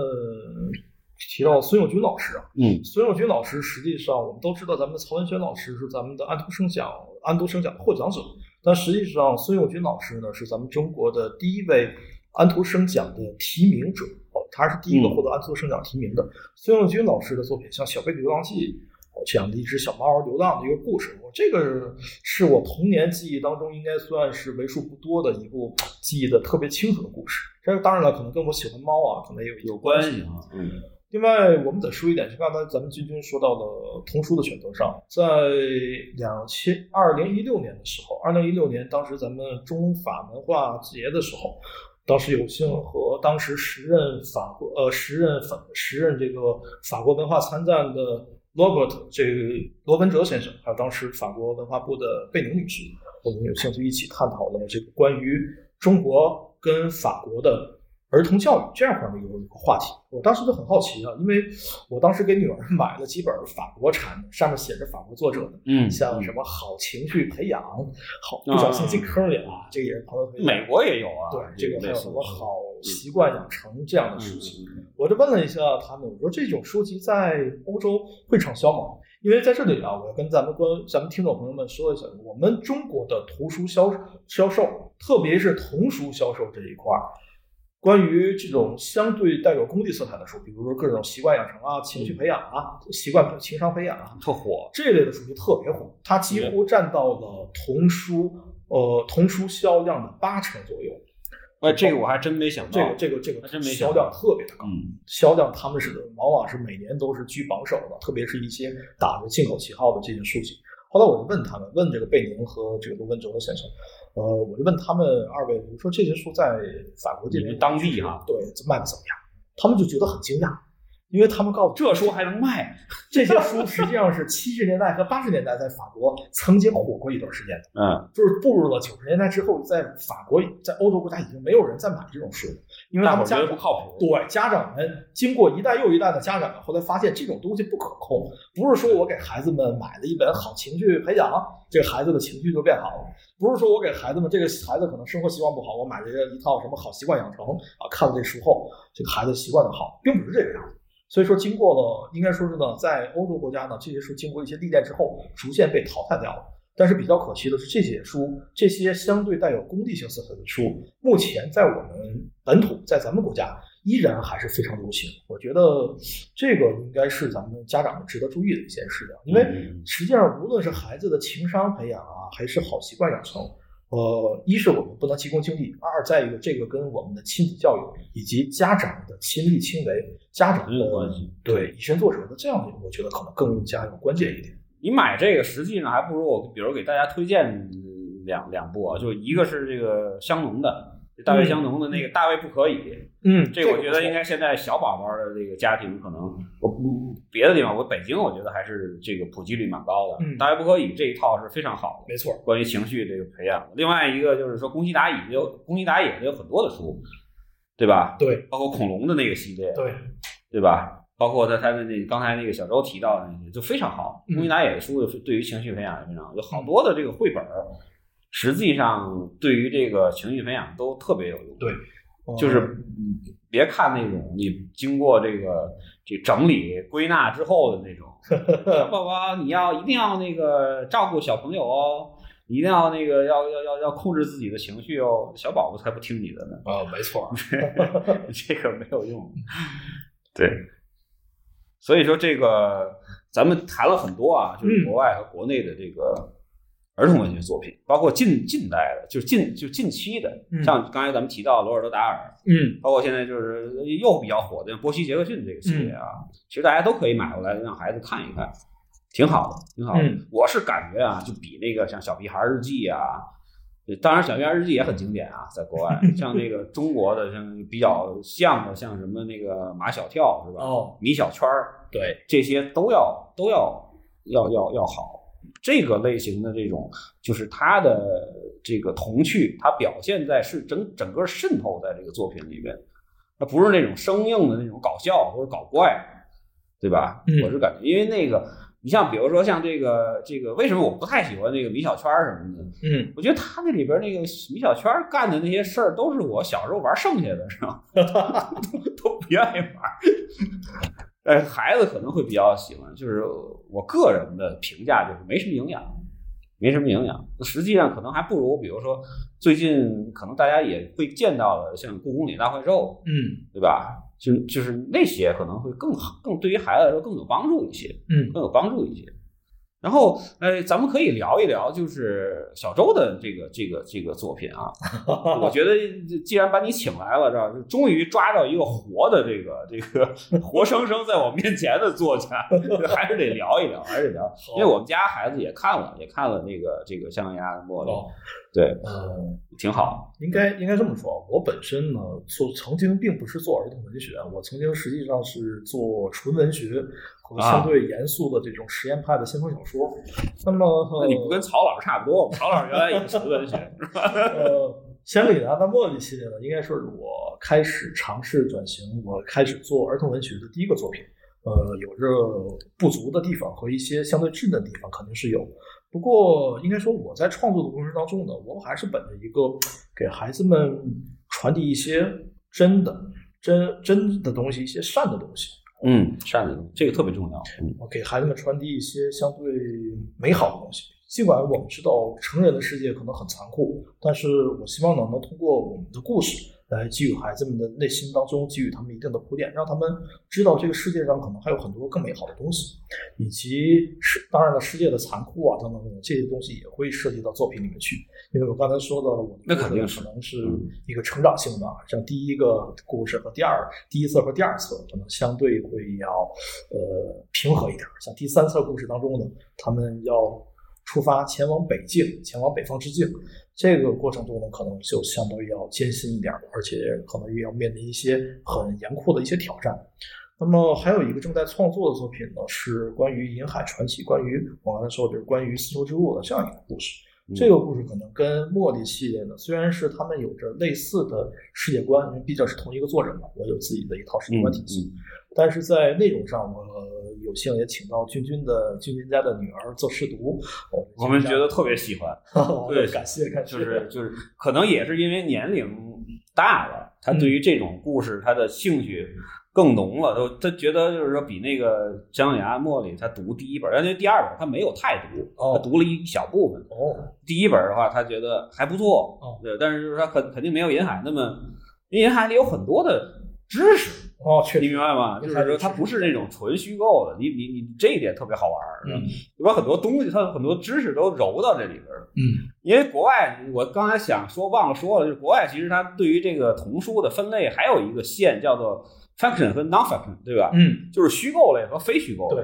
[SPEAKER 3] 提到孙幼军老师啊，
[SPEAKER 2] 嗯
[SPEAKER 3] 孙幼军老师实际上我们都知道，咱们的曹文轩老师是咱们的安徒生奖安徒生奖的获奖者，但实际上孙幼军老师呢是咱们中国的第一位安徒生奖的提名者哦，他是第一个
[SPEAKER 2] 嗯
[SPEAKER 3] 获得安徒生奖提名的。孙幼军老师的作品像《小贝的流浪记》。哦，这样的一只小猫流浪的一个故事，我这个是我童年记忆当中应该算是为数不多的一部记忆的特别清楚的故事。这个当然了，可能跟我喜欢猫啊，可能也有
[SPEAKER 2] 有关系啊，嗯
[SPEAKER 3] 另外，我们得说一点，就刚才咱们君君说到的童书的选择上，在两千二零一六年的时候，二零一六年当时咱们中法文化节的时候，当时有幸和当时时任法国呃时任法时任这个法国文化参赞的 Robert 这个罗文哲先生，还有当时法国文化部的贝宁女士，我们有兴趣一起探讨了这个关于中国跟法国的儿童教育这样块的一个一个话题。我当时就很好奇啊，因为我当时给女儿买了几本法国产的，上面写着法国作者的，
[SPEAKER 2] 嗯，
[SPEAKER 3] 像什么好情绪培养，好不小心进坑里了，这个也是朋友推荐的。
[SPEAKER 2] 美国也有啊，
[SPEAKER 3] 对这个还有什么好习惯养成这样的书籍。
[SPEAKER 2] 嗯
[SPEAKER 3] 我就问了一下他们，我说这种书籍在欧洲会畅销吗？因为在这里啊，我要跟咱们观咱们听众朋友们说一下，我们中国的图书销销售，特别是童书销售这一块儿，关于这种相对带有功利色彩的书，比如说各种习惯养成啊、情绪培养啊、习惯情商培养啊，
[SPEAKER 2] 特火，
[SPEAKER 3] 这类的书就特别火，它几乎占到了童书呃童书销量的八成左右。
[SPEAKER 2] 哎，这个我还真没想到，
[SPEAKER 3] 这个这个这个
[SPEAKER 2] 真没
[SPEAKER 3] 销量特别的高。
[SPEAKER 2] 嗯
[SPEAKER 3] 销量他们是往往是每年都是居榜首的，特别是一些打着进口旗号的这些书籍。后来我就问他们，问这个贝宁和这个卢文哲先生，呃，我就问他们二位，我说这些书在法国这边
[SPEAKER 2] 当地哈
[SPEAKER 3] 对卖的怎么样？他们就觉得很惊讶，因为他们告诉
[SPEAKER 2] 这书还能卖，
[SPEAKER 3] 这些书实际上是七十年代和八十年代在法国曾经火过一段时间的。
[SPEAKER 2] 嗯，
[SPEAKER 3] 就是步入了九十年代之后，在法国、在欧洲国家已经没有人再买这种书了，因为他们家长
[SPEAKER 2] 不靠谱，
[SPEAKER 3] 对家长们经过一代又一代的家长们，后来发现这种东西不可控，不是说我给孩子们买了一本好情绪培养，这个孩子的情绪就变好了；不是说我给孩子们这个孩子可能生活习惯不好，我买了一套什么好习惯养成啊，看了这书后，这个孩子习惯就好，并不是这个样子。所以说，经过了，应该说是呢，在欧洲国家呢，这些书经过一些历练之后，逐渐被淘汰掉了。但是比较可惜的是，这些书，这些相对带有功利性色彩的书，目前在我们本土，在咱们国家依然还是非常流行。我觉得这个应该是咱们家长们值得注意的一件事情，因为
[SPEAKER 2] 嗯
[SPEAKER 3] 实际上无论是孩子的情商培养啊，还是好习惯养成，呃，一是我们不能急功近利，二再一个这个跟我们的亲子教育以及家长的亲力亲为、家长的
[SPEAKER 2] 关系
[SPEAKER 3] 对以身作则的这样的，我觉得可能更加有关键一点。
[SPEAKER 2] 你买这个，实际上还不如我，比如给大家推荐两两部啊，就一个是这个香农的，大卫香农的那个《大卫不可以》，
[SPEAKER 3] 嗯
[SPEAKER 2] 这个我觉得应该现在小宝宝的这个家庭可能，我不别的地方，我北京我觉得还是这个普及率蛮高的。
[SPEAKER 3] 嗯
[SPEAKER 2] 大卫不可以这一套是非常好的，
[SPEAKER 3] 没错，
[SPEAKER 2] 关于情绪这个培养。另外一个就是说，宫西达也有宫西达也有很多的书，对吧？
[SPEAKER 3] 对
[SPEAKER 2] 包括恐龙的那个系列，
[SPEAKER 3] 对，
[SPEAKER 2] 对吧？包括他他的那刚才那个小周提到的那些，就非常好。
[SPEAKER 3] 嗯
[SPEAKER 2] 宫西达也的书对于情绪培养也非常好，有好多的这个绘本，实际上对于这个情绪培养都特别有用。
[SPEAKER 3] 对，
[SPEAKER 2] 就是嗯别看那种你经过这个这整理归纳之后的那种，小宝宝你要一定要那个照顾小朋友哦，一定要那个要要要要控制自己的情绪哦，小宝宝才不听你的呢，
[SPEAKER 3] 啊，没错，
[SPEAKER 2] 这个没有用。对，所以说这个咱们谈了很多啊，就是
[SPEAKER 3] 嗯。
[SPEAKER 2] 国外和国内的这个儿童文学作品，包括近近代的，就是近就近期的，
[SPEAKER 3] 嗯。
[SPEAKER 2] 像刚才咱们提到罗尔德·达尔，
[SPEAKER 3] 嗯。
[SPEAKER 2] 包括现在就是又比较火的波西·杰克逊这个系列啊，其实大家都可以买过来让孩子看一看，挺好的，挺好的。
[SPEAKER 3] 嗯。
[SPEAKER 2] 我是感觉啊，就比那个像《小屁孩日记》啊，对当然《小鱼儿日记》也很经典啊，在国外，像那个中国的像比较像的，像什么那个马小跳是吧？
[SPEAKER 3] 哦，
[SPEAKER 2] 米小圈儿
[SPEAKER 3] 对，
[SPEAKER 2] 这些都要都要要要要好。这个类型的这种，就是他的这个童趣，它表现在是整整个渗透在这个作品里面，它不是那种生硬的那种搞笑或者搞怪，对吧？
[SPEAKER 3] 嗯
[SPEAKER 2] 我是感觉，因为那个你像比如说像这个这个，为什么我不太喜欢那个米小圈儿什么的？
[SPEAKER 3] 嗯，
[SPEAKER 2] 我觉得他那里边那个米小圈儿干的那些事儿，都是我小时候玩剩下的，是吧？都都不愿意玩。呃，孩子可能会比较喜欢，就是我个人的评价就是没什么营养，没什么营养。实际上可能还不如，比如说最近可能大家也会见到了，像故宫里大怪兽，
[SPEAKER 3] 嗯
[SPEAKER 2] 对吧？就就是那些可能会更好，更对于孩子来说更有帮助一些。
[SPEAKER 3] 嗯
[SPEAKER 2] 更有帮助一些。然后，呃，咱们可以聊一聊，就是小周的这个这个这个作品啊。我觉得，既然把你请来了，是吧？就终于抓到一个活的这个这个 活生生在我面前的作家，还是得聊一聊，还是得聊。因为我们家孩子也看了，也看了那个这个《象牙茉莉》，
[SPEAKER 3] 哦，
[SPEAKER 2] 对，
[SPEAKER 3] 呃，
[SPEAKER 2] 挺好。
[SPEAKER 3] 应该应该这么说，我本身呢做曾经并不是做儿童文学，我曾经实际上是做纯文学和相对严肃的这种实验派的先锋小说。那么，
[SPEAKER 2] 你不跟曹老师差不多吗？曹老师原来也是纯文学，是吧？
[SPEAKER 3] 呃，先里达的茉莉系列呢，应该说是我开始尝试转型，我开始做儿童文学的第一个作品。呃，有着不足的地方和一些相对稚嫩的地方肯定是有。不过，应该说我在创作的过程当中呢，我还是本着一个给孩子们传递一些真的、真真的东西，一些善的东西。
[SPEAKER 2] 嗯，善的东西，这个特别重要。嗯
[SPEAKER 3] 我给孩子们传递一些相对美好的东西。尽管我们知道成人的世界可能很残酷，但是我希望呢，能通过我们的故事来给予孩子们的内心当中给予他们一定的铺垫，让他们知道这个世界上可能还有很多更美好的东西，以及是当然了，世界的残酷啊等等等等这些东西也会涉及到作品里面去。因为我刚才说的，我的
[SPEAKER 2] 那肯定
[SPEAKER 3] 可能是
[SPEAKER 2] 嗯。
[SPEAKER 3] 一个成长性的，像第一个故事和第二第一册和第二册可能相对会要呃平和一点，像第三册故事当中呢，他们要出发前往北境，前往北方之境，这个过程中呢，可能就相对要艰辛一点，而且可能也要面临一些很严酷的一些挑战。那么还有一个正在创作的作品呢，是关于银海传奇，关于我刚才说的就是关于丝绸之路的这样一个故事。这个故事可能跟茉莉系列呢，虽然是他们有着类似的世界观，因为毕竟是同一个作者嘛，我有自己的一套世界观体系，
[SPEAKER 2] 嗯
[SPEAKER 3] 但是在内容上，我有幸也请到君君的君君家的女儿做试读，
[SPEAKER 2] 我们觉得特别喜欢。
[SPEAKER 3] 对，感谢感谢，
[SPEAKER 2] 就是就是，可能也是因为年龄大了，他对于这种故事他的兴趣更浓了。他他觉得就是说，比那个姜牙茉莉他读第一本，但那第二本他没有太读，
[SPEAKER 3] 哦
[SPEAKER 2] 他读了一小部分。
[SPEAKER 3] 哦，
[SPEAKER 2] 第一本的话，他觉得还不错，
[SPEAKER 3] 哦
[SPEAKER 2] 对，但是就是他肯肯定没有银海那么，因为银海里有很多的知识。
[SPEAKER 3] 哦，确实
[SPEAKER 2] 你明白吗？就是说，它不是那种纯虚构的，你你你这一点特别好玩儿，
[SPEAKER 3] 嗯
[SPEAKER 2] 里边很多东西，它很多知识都揉到这里边儿。
[SPEAKER 3] 嗯
[SPEAKER 2] 因为国外，我刚才想说忘了说了，就是国外其实它对于这个童书的分类还有一个线叫做 fiction 和 non-fiction，对吧？
[SPEAKER 3] 嗯，
[SPEAKER 2] 就是虚构类和非虚构类。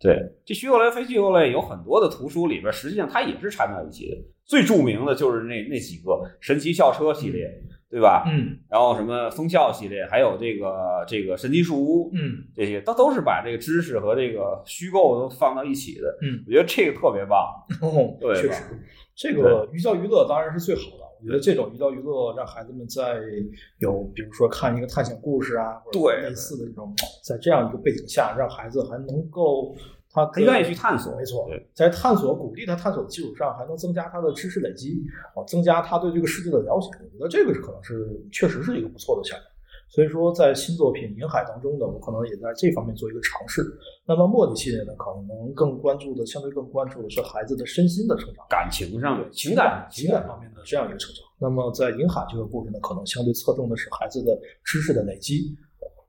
[SPEAKER 3] 对，
[SPEAKER 2] 对，这虚构类、非虚构类有很多的图书里边，实际上它也是掺到一起的。最著名的就是那那几个神奇校车系列，对吧？
[SPEAKER 3] 嗯
[SPEAKER 2] 然后什么风校系列，还有这个这个神奇树屋，
[SPEAKER 3] 嗯
[SPEAKER 2] 这些，它都是把这个知识和这个虚构都放到一起的。
[SPEAKER 3] 嗯，
[SPEAKER 2] 我觉得这个特别棒。
[SPEAKER 3] 哦，
[SPEAKER 2] 对吧
[SPEAKER 3] 确实，这个寓教于乐当然是最好的。我觉得这种寓教于乐，让孩子们在有比如说看一个探险故事啊，或者
[SPEAKER 2] 对
[SPEAKER 3] 类似的这种，在这样一个背景下，让孩子还能够他
[SPEAKER 2] 他愿意去探索
[SPEAKER 3] 没错，在探索鼓励他探索的基础上，还能增加他的知识累积，啊，增加他对这个世界的了解。我觉得这个是可能是确实是一个不错的项目。所以说，在新作品《银海》当中呢，我可能也在这方面做一个尝试。那么茉莉系列呢，可能更关注的，相对更关注的是孩子的身心的成长。
[SPEAKER 2] 感情上
[SPEAKER 3] 对
[SPEAKER 2] 情感
[SPEAKER 3] 情感方面的这样一个成长。那么在银海这个故事呢，可能相对侧重的是孩子的知识的累积，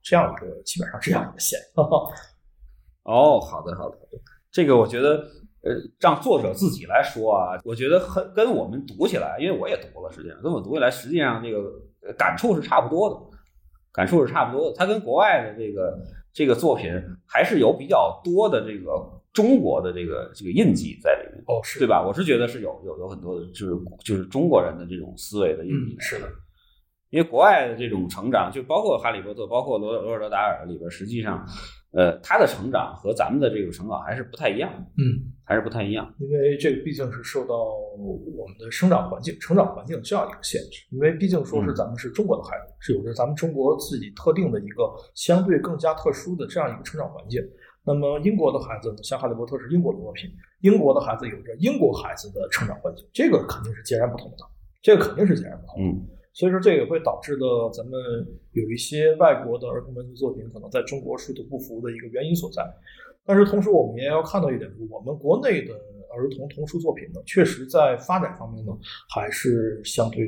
[SPEAKER 3] 这样一个基本上这样一个线。
[SPEAKER 2] 哦，好的好的，这个我觉得。呃，让作者自己来说啊，我觉得很跟我们读起来，因为我也读了，实际上跟我读起来，实际上这个呃感触是差不多的，感触是差不多的。它跟国外的这个这个作品还是有比较多的这个中国的这个这个印记在里面，
[SPEAKER 3] 哦，是
[SPEAKER 2] 对吧？我是觉得是有有有很多的，就是就是中国人的这种思维的印记
[SPEAKER 3] 嗯，。是的，
[SPEAKER 2] 因为国外的这种成长，就包括《哈利波特》，包括罗罗尔德达尔里边，实际上，呃，他的成长和咱们的这个成长还是不太一样，
[SPEAKER 3] 嗯。
[SPEAKER 2] 还是不太一样。
[SPEAKER 3] 因为这个毕竟是受到我们的生长环境、成长环境这样一个限制。因为毕竟说是咱们是中国的孩子，是有着咱们中国自己特定的一个相对更加特殊的这样一个成长环境。那么英国的孩子呢，像《哈利波特》是英国的作品，英国的孩子有着英国孩子的成长环境，这个肯定是截然不同的，这个肯定是截然不同的。
[SPEAKER 2] 嗯
[SPEAKER 3] 所以说，这也会导致的咱们有一些外国的儿童文学作品可能在中国水土不服的一个原因所在。但是同时，我们也要看到一点，我们国内的儿童童书作品呢，确实在发展方面呢，还是相对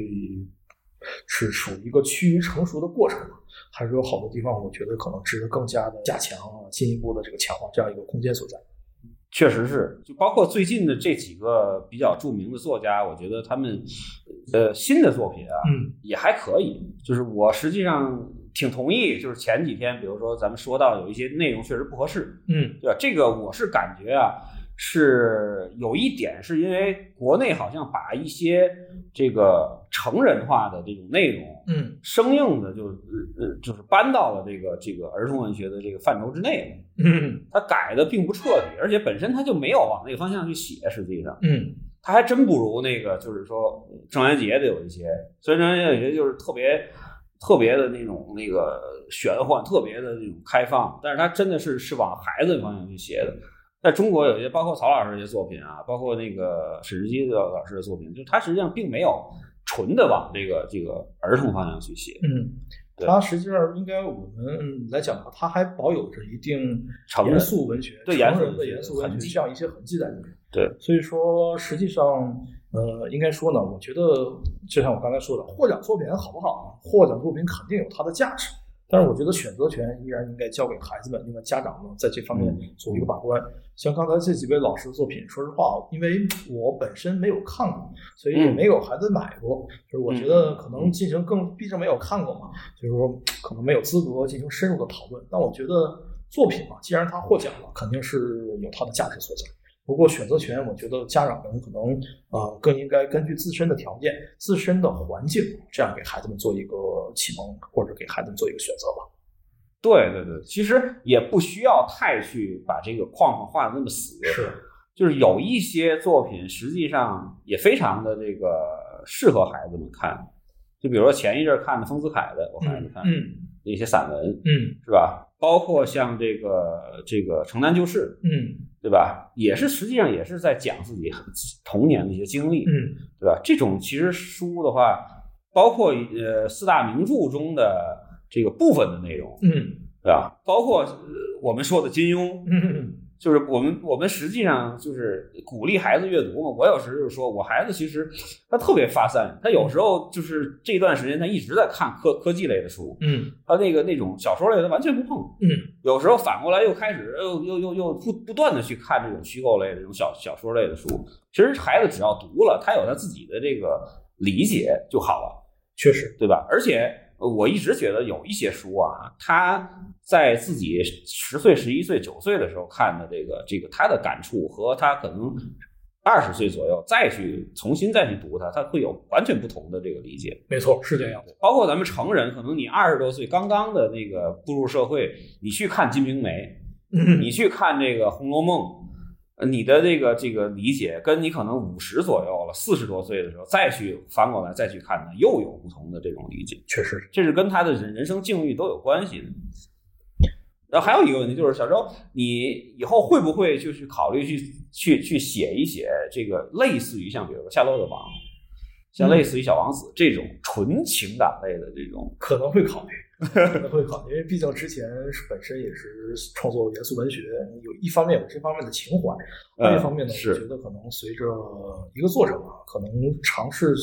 [SPEAKER 3] 是属于一个趋于成熟的过程，还是有好多地方，我觉得可能值得更加的加强啊，进一步的这个强化这样一个空间所在。
[SPEAKER 2] 确实是，就包括最近的这几个比较著名的作家，我觉得他们呃新的作品啊，
[SPEAKER 3] 嗯
[SPEAKER 2] 也还可以。就是我实际上挺同意，就是前几天，比如说咱们说到有一些内容确实不合适，
[SPEAKER 3] 嗯
[SPEAKER 2] 对吧？这个我是感觉啊，是有一点是因为国内好像把一些这个成人化的这种内容，
[SPEAKER 3] 嗯
[SPEAKER 2] 生硬的就呃就是搬到了这个这个儿童文学的这个范畴之内了。
[SPEAKER 3] 嗯
[SPEAKER 2] 它改的并不彻底，而且本身他就没有往那个方向去写。实际上，
[SPEAKER 3] 嗯
[SPEAKER 2] 它还真不如那个，就是说郑渊洁的有一些，虽然郑渊洁有些就是特别特别的那种那个玄幻，特别的那种开放，但是他真的是是往孩子方向去写的。在中国有些，包括曹老师一些作品啊，包括那个史诗基的老师的作品，就他实际上并没有纯的往这个这个儿童方向去写，
[SPEAKER 3] 嗯，他实际上应该我们来讲吧，他，还保有着一定严肃文学、
[SPEAKER 2] 对
[SPEAKER 3] 成人的
[SPEAKER 2] 严肃文学
[SPEAKER 3] 严肃文学这样一些痕迹在里面。
[SPEAKER 2] 对，
[SPEAKER 3] 所以说实际上，呃，应该说呢，我觉得就像我刚才说的，获奖作品好不好呢？获奖作品肯定有它的价值，但是我觉得选择权依然应该交给孩子们，另外家长呢在这方面做一个把关。像刚才这几位老师的作品，说实话，因为我本身没有看过，所以也没有孩子买过，就是我觉得可能进行更，毕竟没有看过嘛，就是说可能没有资格进行深入的讨论。但我觉得作品嘛，既然它获奖了，肯定是有它的价值所在。不过选择权，我觉得家长们可能呃更应该根据自身的条件、自身的环境，这样给孩子们做一个启蒙，或者给孩子们做一个选择吧。
[SPEAKER 2] 对对对，其实也不需要太去把这个框框画的那么死，
[SPEAKER 3] 是，
[SPEAKER 2] 就是有一些作品实际上也非常的这个适合孩子们看，就比如说前一阵看的丰子恺的，我孩子看的
[SPEAKER 3] 嗯
[SPEAKER 2] 一些散文，
[SPEAKER 3] 嗯
[SPEAKER 2] 是吧？包括像这个这个城南旧事，
[SPEAKER 3] 嗯
[SPEAKER 2] 对吧？也是实际上也是在讲自己童年的一些经历，
[SPEAKER 3] 嗯
[SPEAKER 2] 对吧？这种其实书的话，包括呃四大名著中的这个部分的内容，
[SPEAKER 3] 嗯
[SPEAKER 2] 对吧？包括、呃我们说的金庸，
[SPEAKER 3] 嗯
[SPEAKER 2] 就是我们我们实际上就是鼓励孩子阅读嘛。我有时就是说我孩子其实他特别发散，他有时候就是这段时间他一直在看科科技类的书，
[SPEAKER 3] 嗯
[SPEAKER 2] 他那个那种小说类的完全不碰。
[SPEAKER 3] 嗯
[SPEAKER 2] 有时候反过来又开始又又又又不不断的去看这种虚构类的这种小小说类的书。其实孩子只要读了，他有他自己的这个理解就好了。
[SPEAKER 3] 确实，
[SPEAKER 2] 对吧？而且呃我一直觉得有一些书啊，他在自己十岁、十一岁、九岁的时候看的这个这个他的感触和他可能二十岁左右再去重新再去读它，他会有完全不同的这个理解。
[SPEAKER 3] 没错，是这样的。
[SPEAKER 2] 包括咱们成人，可能你二十多岁刚刚的那个步入社会，你去看《金瓶梅》，
[SPEAKER 3] 嗯
[SPEAKER 2] 你去看这个《红楼梦》，呃你的这个这个理解，跟你可能五十左右了，四十多岁的时候再去翻过来再去看呢，又有不同的这种理解。
[SPEAKER 3] 确实，
[SPEAKER 2] 这是跟他的人人生境遇都有关系的。然后还有一个问题就是，小周，你以后会不会就去考虑去去去写一写这个类似于像比如说《夏洛的王》，像类似于《小王子》这种纯情感类的这种，
[SPEAKER 3] 可能会考虑，会考，因为毕竟之前本身也是创作严肃文学，有一方面有这方面的情怀，另一方面呢，
[SPEAKER 2] 是
[SPEAKER 3] 我觉得可能随着一个作者啊，可能尝试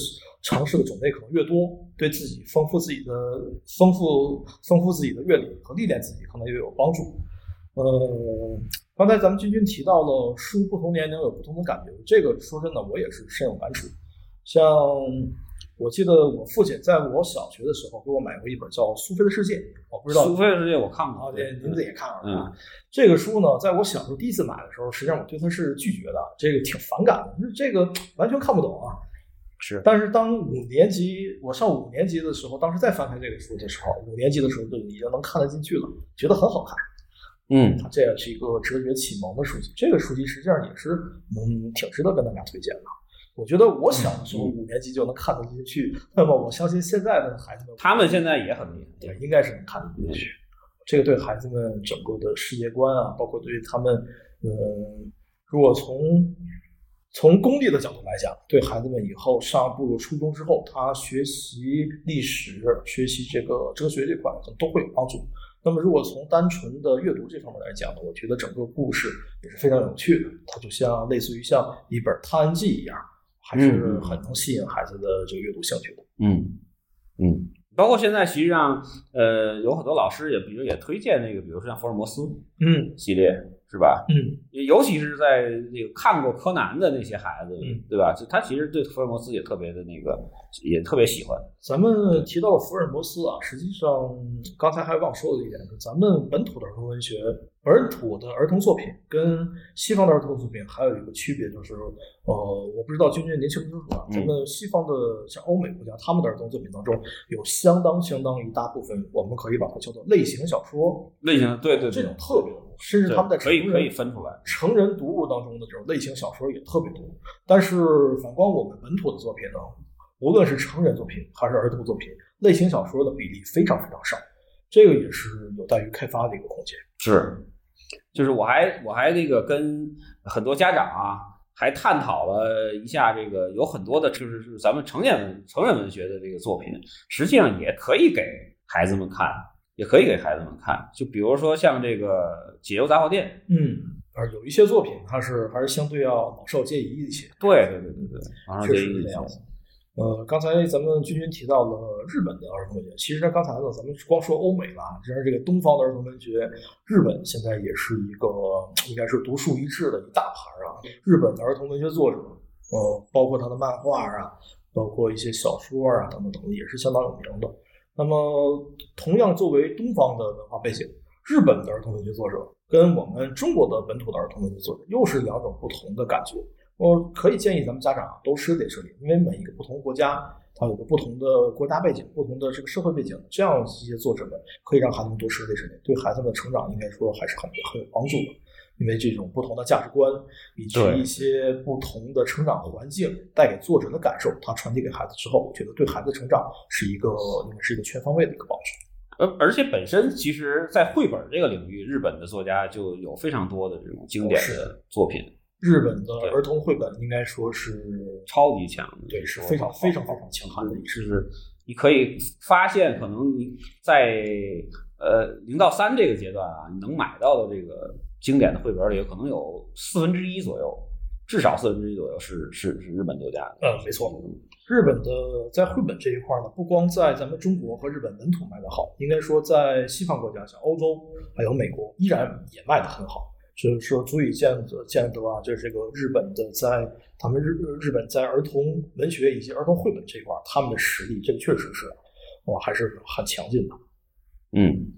[SPEAKER 3] 尝试的种类可能越多，对自己丰富自己的丰富丰富自己的阅历和历练自己，可能也有帮助。呃，刚才咱们君君提到了书不同年龄有不同的感觉，这个说真的我也是深有感触。像我记得我父亲在我小学的时候给我买过一本叫《苏菲的世界》，我不知道
[SPEAKER 2] 苏菲的世界我看
[SPEAKER 3] 啊
[SPEAKER 2] 过，，
[SPEAKER 3] 这您也看了
[SPEAKER 2] 嗯
[SPEAKER 3] 啊？这个书呢，在我小时候第一次买的时候，实际上我对它是拒绝的，这个挺反感的，就是这个完全看不懂啊。
[SPEAKER 2] 是
[SPEAKER 3] 但是当五年级我上五年级的时候，当时再翻开这个书的时候，五年级的时候就已经能看得进去了，觉得很好看。
[SPEAKER 2] 嗯，
[SPEAKER 3] 这也是一个哲学启蒙的书籍。这个书籍实际上也是嗯挺值得跟大家推荐的。我觉得我小的时候五年级就能看得进去，那么我相信现在的孩子们，
[SPEAKER 2] 他们现在也很厉害，
[SPEAKER 3] 对应该是能看得进去。这个对孩子们整个的世界观啊，包括对他们，嗯，如果从从功利的角度来讲，对孩子们以后上步入初中之后，他学习历史、学习这个哲学这块可能都会有帮助。那么，如果从单纯的阅读这方面来讲呢，我觉得整个故事也是非常有趣的。它就像类似于像一本探案记一样，还是很能吸引孩子的这个阅读兴趣的。
[SPEAKER 2] 嗯嗯，包括现在实际上，呃，有很多老师也，比如也推荐那个，比如说像福尔摩斯
[SPEAKER 3] 嗯。
[SPEAKER 2] 系列，是吧？
[SPEAKER 3] 嗯
[SPEAKER 2] 尤其是在那个看过柯南的那些孩子，
[SPEAKER 3] 嗯
[SPEAKER 2] 对吧？就他其实对福尔摩斯也特别的那个，也特别喜欢。
[SPEAKER 3] 咱们提到了福尔摩斯啊，实际上刚才还忘说了一点，是咱们本土的儿童文学、本土的儿童作品跟西方的儿童作品还有一个区别，就是呃，我不知道君君您清不清楚啊？
[SPEAKER 2] 嗯
[SPEAKER 3] 咱们西方的像欧美国家，他们的儿童作品当中有相当相当一大部分，我们可以把它叫做类型小说，
[SPEAKER 2] 类型对对对这
[SPEAKER 3] 种特别多，甚至他们在
[SPEAKER 2] 可以可以分出来。
[SPEAKER 3] 成人读物当中的这种类型小说也特别多，但是反观我们本土的作品呢，无论是成人作品还是儿童作品，类型小说的比例非常非常少，这个也是有待于开发的一个空间。
[SPEAKER 2] 是，就是我还我还那个跟很多家长啊，还探讨了一下这个有很多的就是是咱们成年文成人文学的这个作品，实际上也可以给孩子们看，也可以给孩子们看。就比如说像这个《解忧杂货店》，
[SPEAKER 3] 嗯，而有一些作品它是还是相对要老少皆宜一些，
[SPEAKER 2] 对对对对对，
[SPEAKER 3] 确实是这样子。呃，刚才咱们君君提到了日本的儿童文学，其实呢，刚才呢，咱们光说欧美了，其实这个东方的儿童文学，日本现在也是一个应该是独树一帜的一大牌啊。日本的儿童文学作者，呃，包括他的漫画啊，包括一些小说啊等等等等，也是相当有名的。那么，同样作为东方的文化背景，日本的儿童文学作者跟我们中国的本土的儿童文学作者又是两种不同的感觉。我可以建议咱们家长啊都涉猎涉猎，因为每一个不同国家，它有个不同的国家背景、不同的这个社会背景，这样一些作者们可以让孩子们多涉猎涉猎，对孩子们的成长应该说还是很很有帮助的。因为这种不同的价值观以及一些不同的成长环境带给作者的感受，他传递给孩子之后，我觉得对孩子成长是一个应该是一个全方位的一个帮助。
[SPEAKER 2] 而而且本身其实，在绘本这个领域，日本的作家就有非常多的这种经典的作品，
[SPEAKER 3] 日本的儿童绘本应该说是
[SPEAKER 2] 超级强的，
[SPEAKER 3] 对是非常非常非常强悍的
[SPEAKER 2] 就。是你可以发现，可能你在呃零到三这个阶段啊，你能买到的这个经典的绘本里，可能有四分之一左右，至少四分之一左右是是是日本作家的。
[SPEAKER 3] 嗯，没错。日本的在绘本这一块呢，不光在咱们中国和日本本土卖得好，应该说在西方国家，像欧洲还有美国，依然也卖得很好。就是说，足以见得见得啊，就是这个日本的在他们日日本在儿童文学以及儿童绘本这一块，他们的实力，这个确实是哇，还是很强劲的。
[SPEAKER 2] 嗯，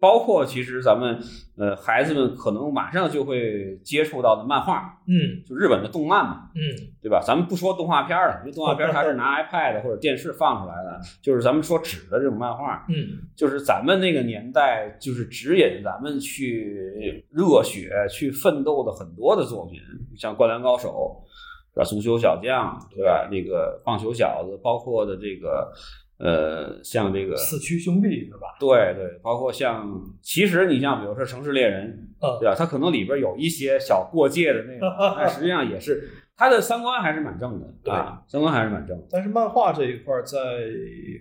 [SPEAKER 2] 包括其实咱们呃孩子们可能马上就会接触到的漫画，
[SPEAKER 3] 嗯
[SPEAKER 2] 就日本的动漫嘛，
[SPEAKER 3] 嗯
[SPEAKER 2] 对吧？咱们不说动画片了，因为动画片它是拿 iPad 或者电视放出来的，就是咱们说纸的这种漫画，
[SPEAKER 3] 嗯
[SPEAKER 2] 就是咱们那个年代，就是指引咱们去热血、去奋斗的很多的作品，像《灌篮高手》，对吧？足球小将，对吧？那个棒球小子，包括的这个呃，像这个
[SPEAKER 3] 四驱兄弟是吧？
[SPEAKER 2] 对对，包括像，其实你像比如说《城市猎人》，
[SPEAKER 3] 嗯
[SPEAKER 2] 对吧？它可能里边有一些小过界的那种，但实际上也是它的三观还是蛮正的，
[SPEAKER 3] 对
[SPEAKER 2] 啊，三观还是蛮正的。
[SPEAKER 3] 但是漫画这一块在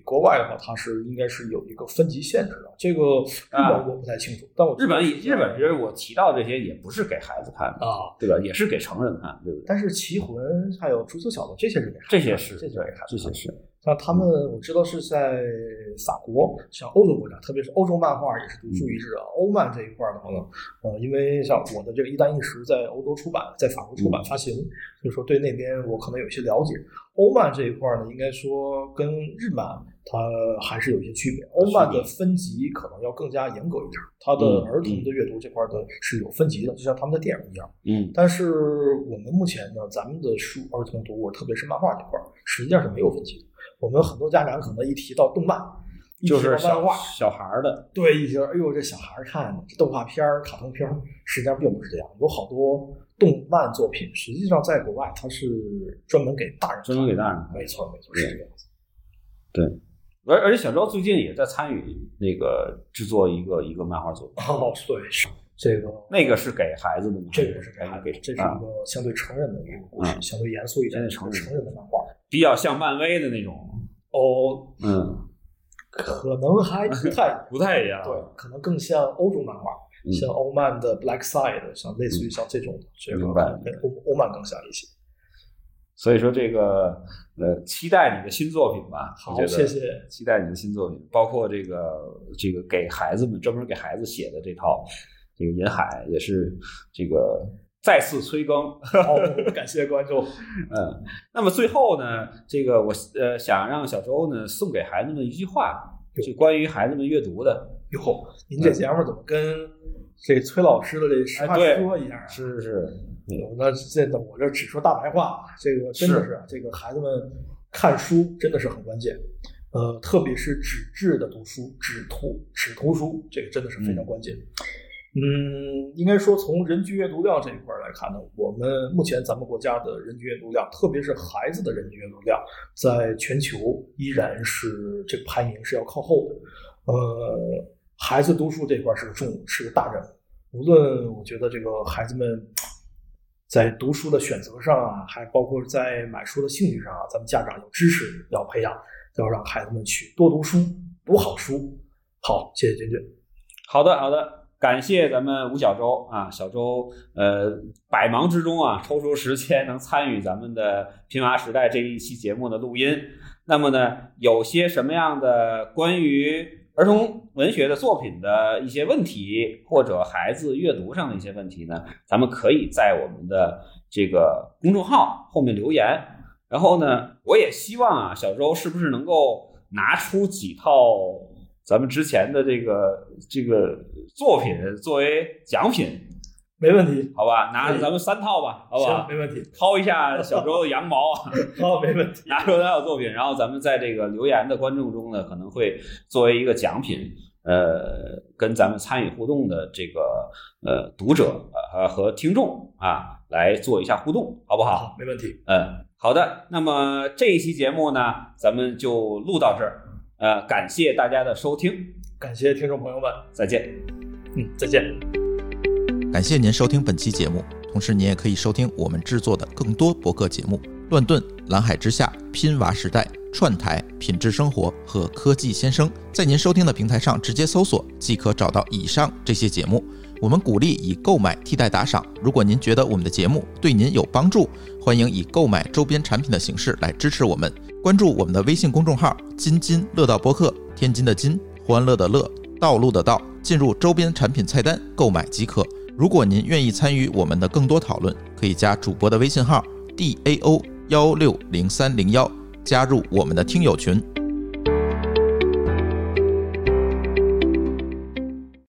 [SPEAKER 3] 国外的话，它是应该是有一个分级限制的。这个日
[SPEAKER 2] 啊
[SPEAKER 3] 本我不太清楚，但我
[SPEAKER 2] 日本日本其实我提到这些也不是给孩子看的，
[SPEAKER 3] 啊，
[SPEAKER 2] 对吧？也是给成人看，对不对？
[SPEAKER 3] 但是棋魂还有足球小子这些是给孩子
[SPEAKER 2] 这
[SPEAKER 3] 看的
[SPEAKER 2] 些是
[SPEAKER 3] 这些是
[SPEAKER 2] 这些是，
[SPEAKER 3] 像他们我知道是在法国，像欧洲国家，特别是欧洲漫画也是独树一帜啊。欧漫这一块儿的话呢，呃，因为像我的这个一单一时在欧洲出版，在法国出版发行，所以说对那边我可能有一些了解。欧漫这一块儿呢，应该说跟日漫它还是有一些区别。欧漫的分级可能要更加严格一点，它的
[SPEAKER 2] 嗯
[SPEAKER 3] 儿童的阅读这块儿的是有分级的，就像他们的电影一样。
[SPEAKER 2] 嗯
[SPEAKER 3] 但是我们目前呢，咱们的书儿童读物，特别是漫画这块儿，实际上是没有分级的。我们很多家长可能一提到动漫，
[SPEAKER 2] 就是小
[SPEAKER 3] 画，
[SPEAKER 2] 小孩儿的，
[SPEAKER 3] 对，一提哎呦这小孩儿看的这动画片儿、卡通片儿，实际上并不是这样。有好多动漫作品，实际上在国外它是专门给大人
[SPEAKER 2] 专门给大人看
[SPEAKER 3] 没错没错，是这样子。
[SPEAKER 2] 对而而且小昭最近也在参与那个制作一个一个漫画作品，
[SPEAKER 3] 哦，对，是这个
[SPEAKER 2] 那个是给孩子的吗？
[SPEAKER 3] 这个是
[SPEAKER 2] 还是给
[SPEAKER 3] 这是
[SPEAKER 2] 啊
[SPEAKER 3] 一个相对成人的一个故事，
[SPEAKER 2] 嗯
[SPEAKER 3] 相对严肃一点
[SPEAKER 2] 成人
[SPEAKER 3] 成人的漫画。
[SPEAKER 2] 比较像漫威的那种，
[SPEAKER 3] 哦，
[SPEAKER 2] 嗯，
[SPEAKER 3] 可能还不太
[SPEAKER 2] 不太一样。
[SPEAKER 3] 对，可能更像欧洲漫画，
[SPEAKER 2] 嗯
[SPEAKER 3] 像欧漫的 Black Side，像类似于像这种，这个
[SPEAKER 2] 明白
[SPEAKER 3] 跟欧欧漫更像一些。
[SPEAKER 2] 所以说这个呃，期待你的新作品吧。
[SPEAKER 3] 好
[SPEAKER 2] 我觉得
[SPEAKER 3] 谢谢
[SPEAKER 2] 期待你的新作品，包括这个这个给孩子们专门给孩子写的这套这个《银海》，也是这个再次催更。
[SPEAKER 3] 好，感谢关注。
[SPEAKER 2] 嗯，那么最后呢，这个我呃想让小周呢送给孩子们一句话，就关于孩子们阅读的。
[SPEAKER 3] 哟，您这节目怎么跟这崔老师的这实话
[SPEAKER 2] 实
[SPEAKER 3] 说一样啊？
[SPEAKER 2] 是是是，
[SPEAKER 3] 那这我这只说大白话，这个真的是啊这个孩子们看书真的是很关键，呃，特别是纸质的读书、纸图、纸图书，这个真的是非常关键。嗯，嗯应该说从人均阅读量这一块来看呢，我们目前咱们国家的人均阅读量，特别是孩子的人均阅读量，在全球依然是这个排名是要靠后的。呃，孩子读书这块是个重是个大任务。无论我觉得这个孩子们在读书的选择上啊，还包括在买书的兴趣上啊，咱们家长要支持，要培养，要让孩子们去多读书，读好书。好，谢谢君君。
[SPEAKER 2] 好的好的。感谢咱们吴小周啊，小周呃百忙之中啊抽出时间能参与咱们的《平娃时代》这一期节目的录音。那么呢，有些什么样的关于儿童文学的作品的一些问题，或者孩子阅读上的一些问题呢，咱们可以在我们的这个公众号后面留言。然后呢，我也希望啊，小周是不是能够拿出几套咱们之前的这个这个作品作为奖品，
[SPEAKER 3] 没问题，
[SPEAKER 2] 好吧？拿咱们三套吧，好不好，？
[SPEAKER 3] 没问题。
[SPEAKER 2] 薅一下小周的羊毛啊！
[SPEAKER 3] 好，没问题。
[SPEAKER 2] 拿出他的作品，然后咱们在这个留言的观众中呢，可能会作为一个奖品，呃，跟咱们参与互动的这个呃读者呃和听众啊来做一下互动，好不好？
[SPEAKER 3] 好，没问题。
[SPEAKER 2] 嗯，好的。那么这一期节目呢，咱们就录到这儿，呃，感谢大家的收听，
[SPEAKER 3] 感谢听众朋友们，
[SPEAKER 2] 再见。
[SPEAKER 3] 嗯，再见。
[SPEAKER 1] 感谢您收听本期节目，同时您也可以收听我们制作的更多博客节目：乱炖、蓝海之下、拼娃时代、串台、品质生活和科技先生。在您收听的平台上直接搜索即可找到以上这些节目。我们鼓励以购买替代打赏。如果您觉得我们的节目对您有帮助，欢迎以购买周边产品的形式来支持我们。关注我们的微信公众号“津津乐道播客”，天津的津，欢乐的乐，道路的道，进入周边产品菜单购买即可。如果您愿意参与我们的更多讨论，可以加主播的微信号 d a o 幺六零三零幺，加入我们的听友群。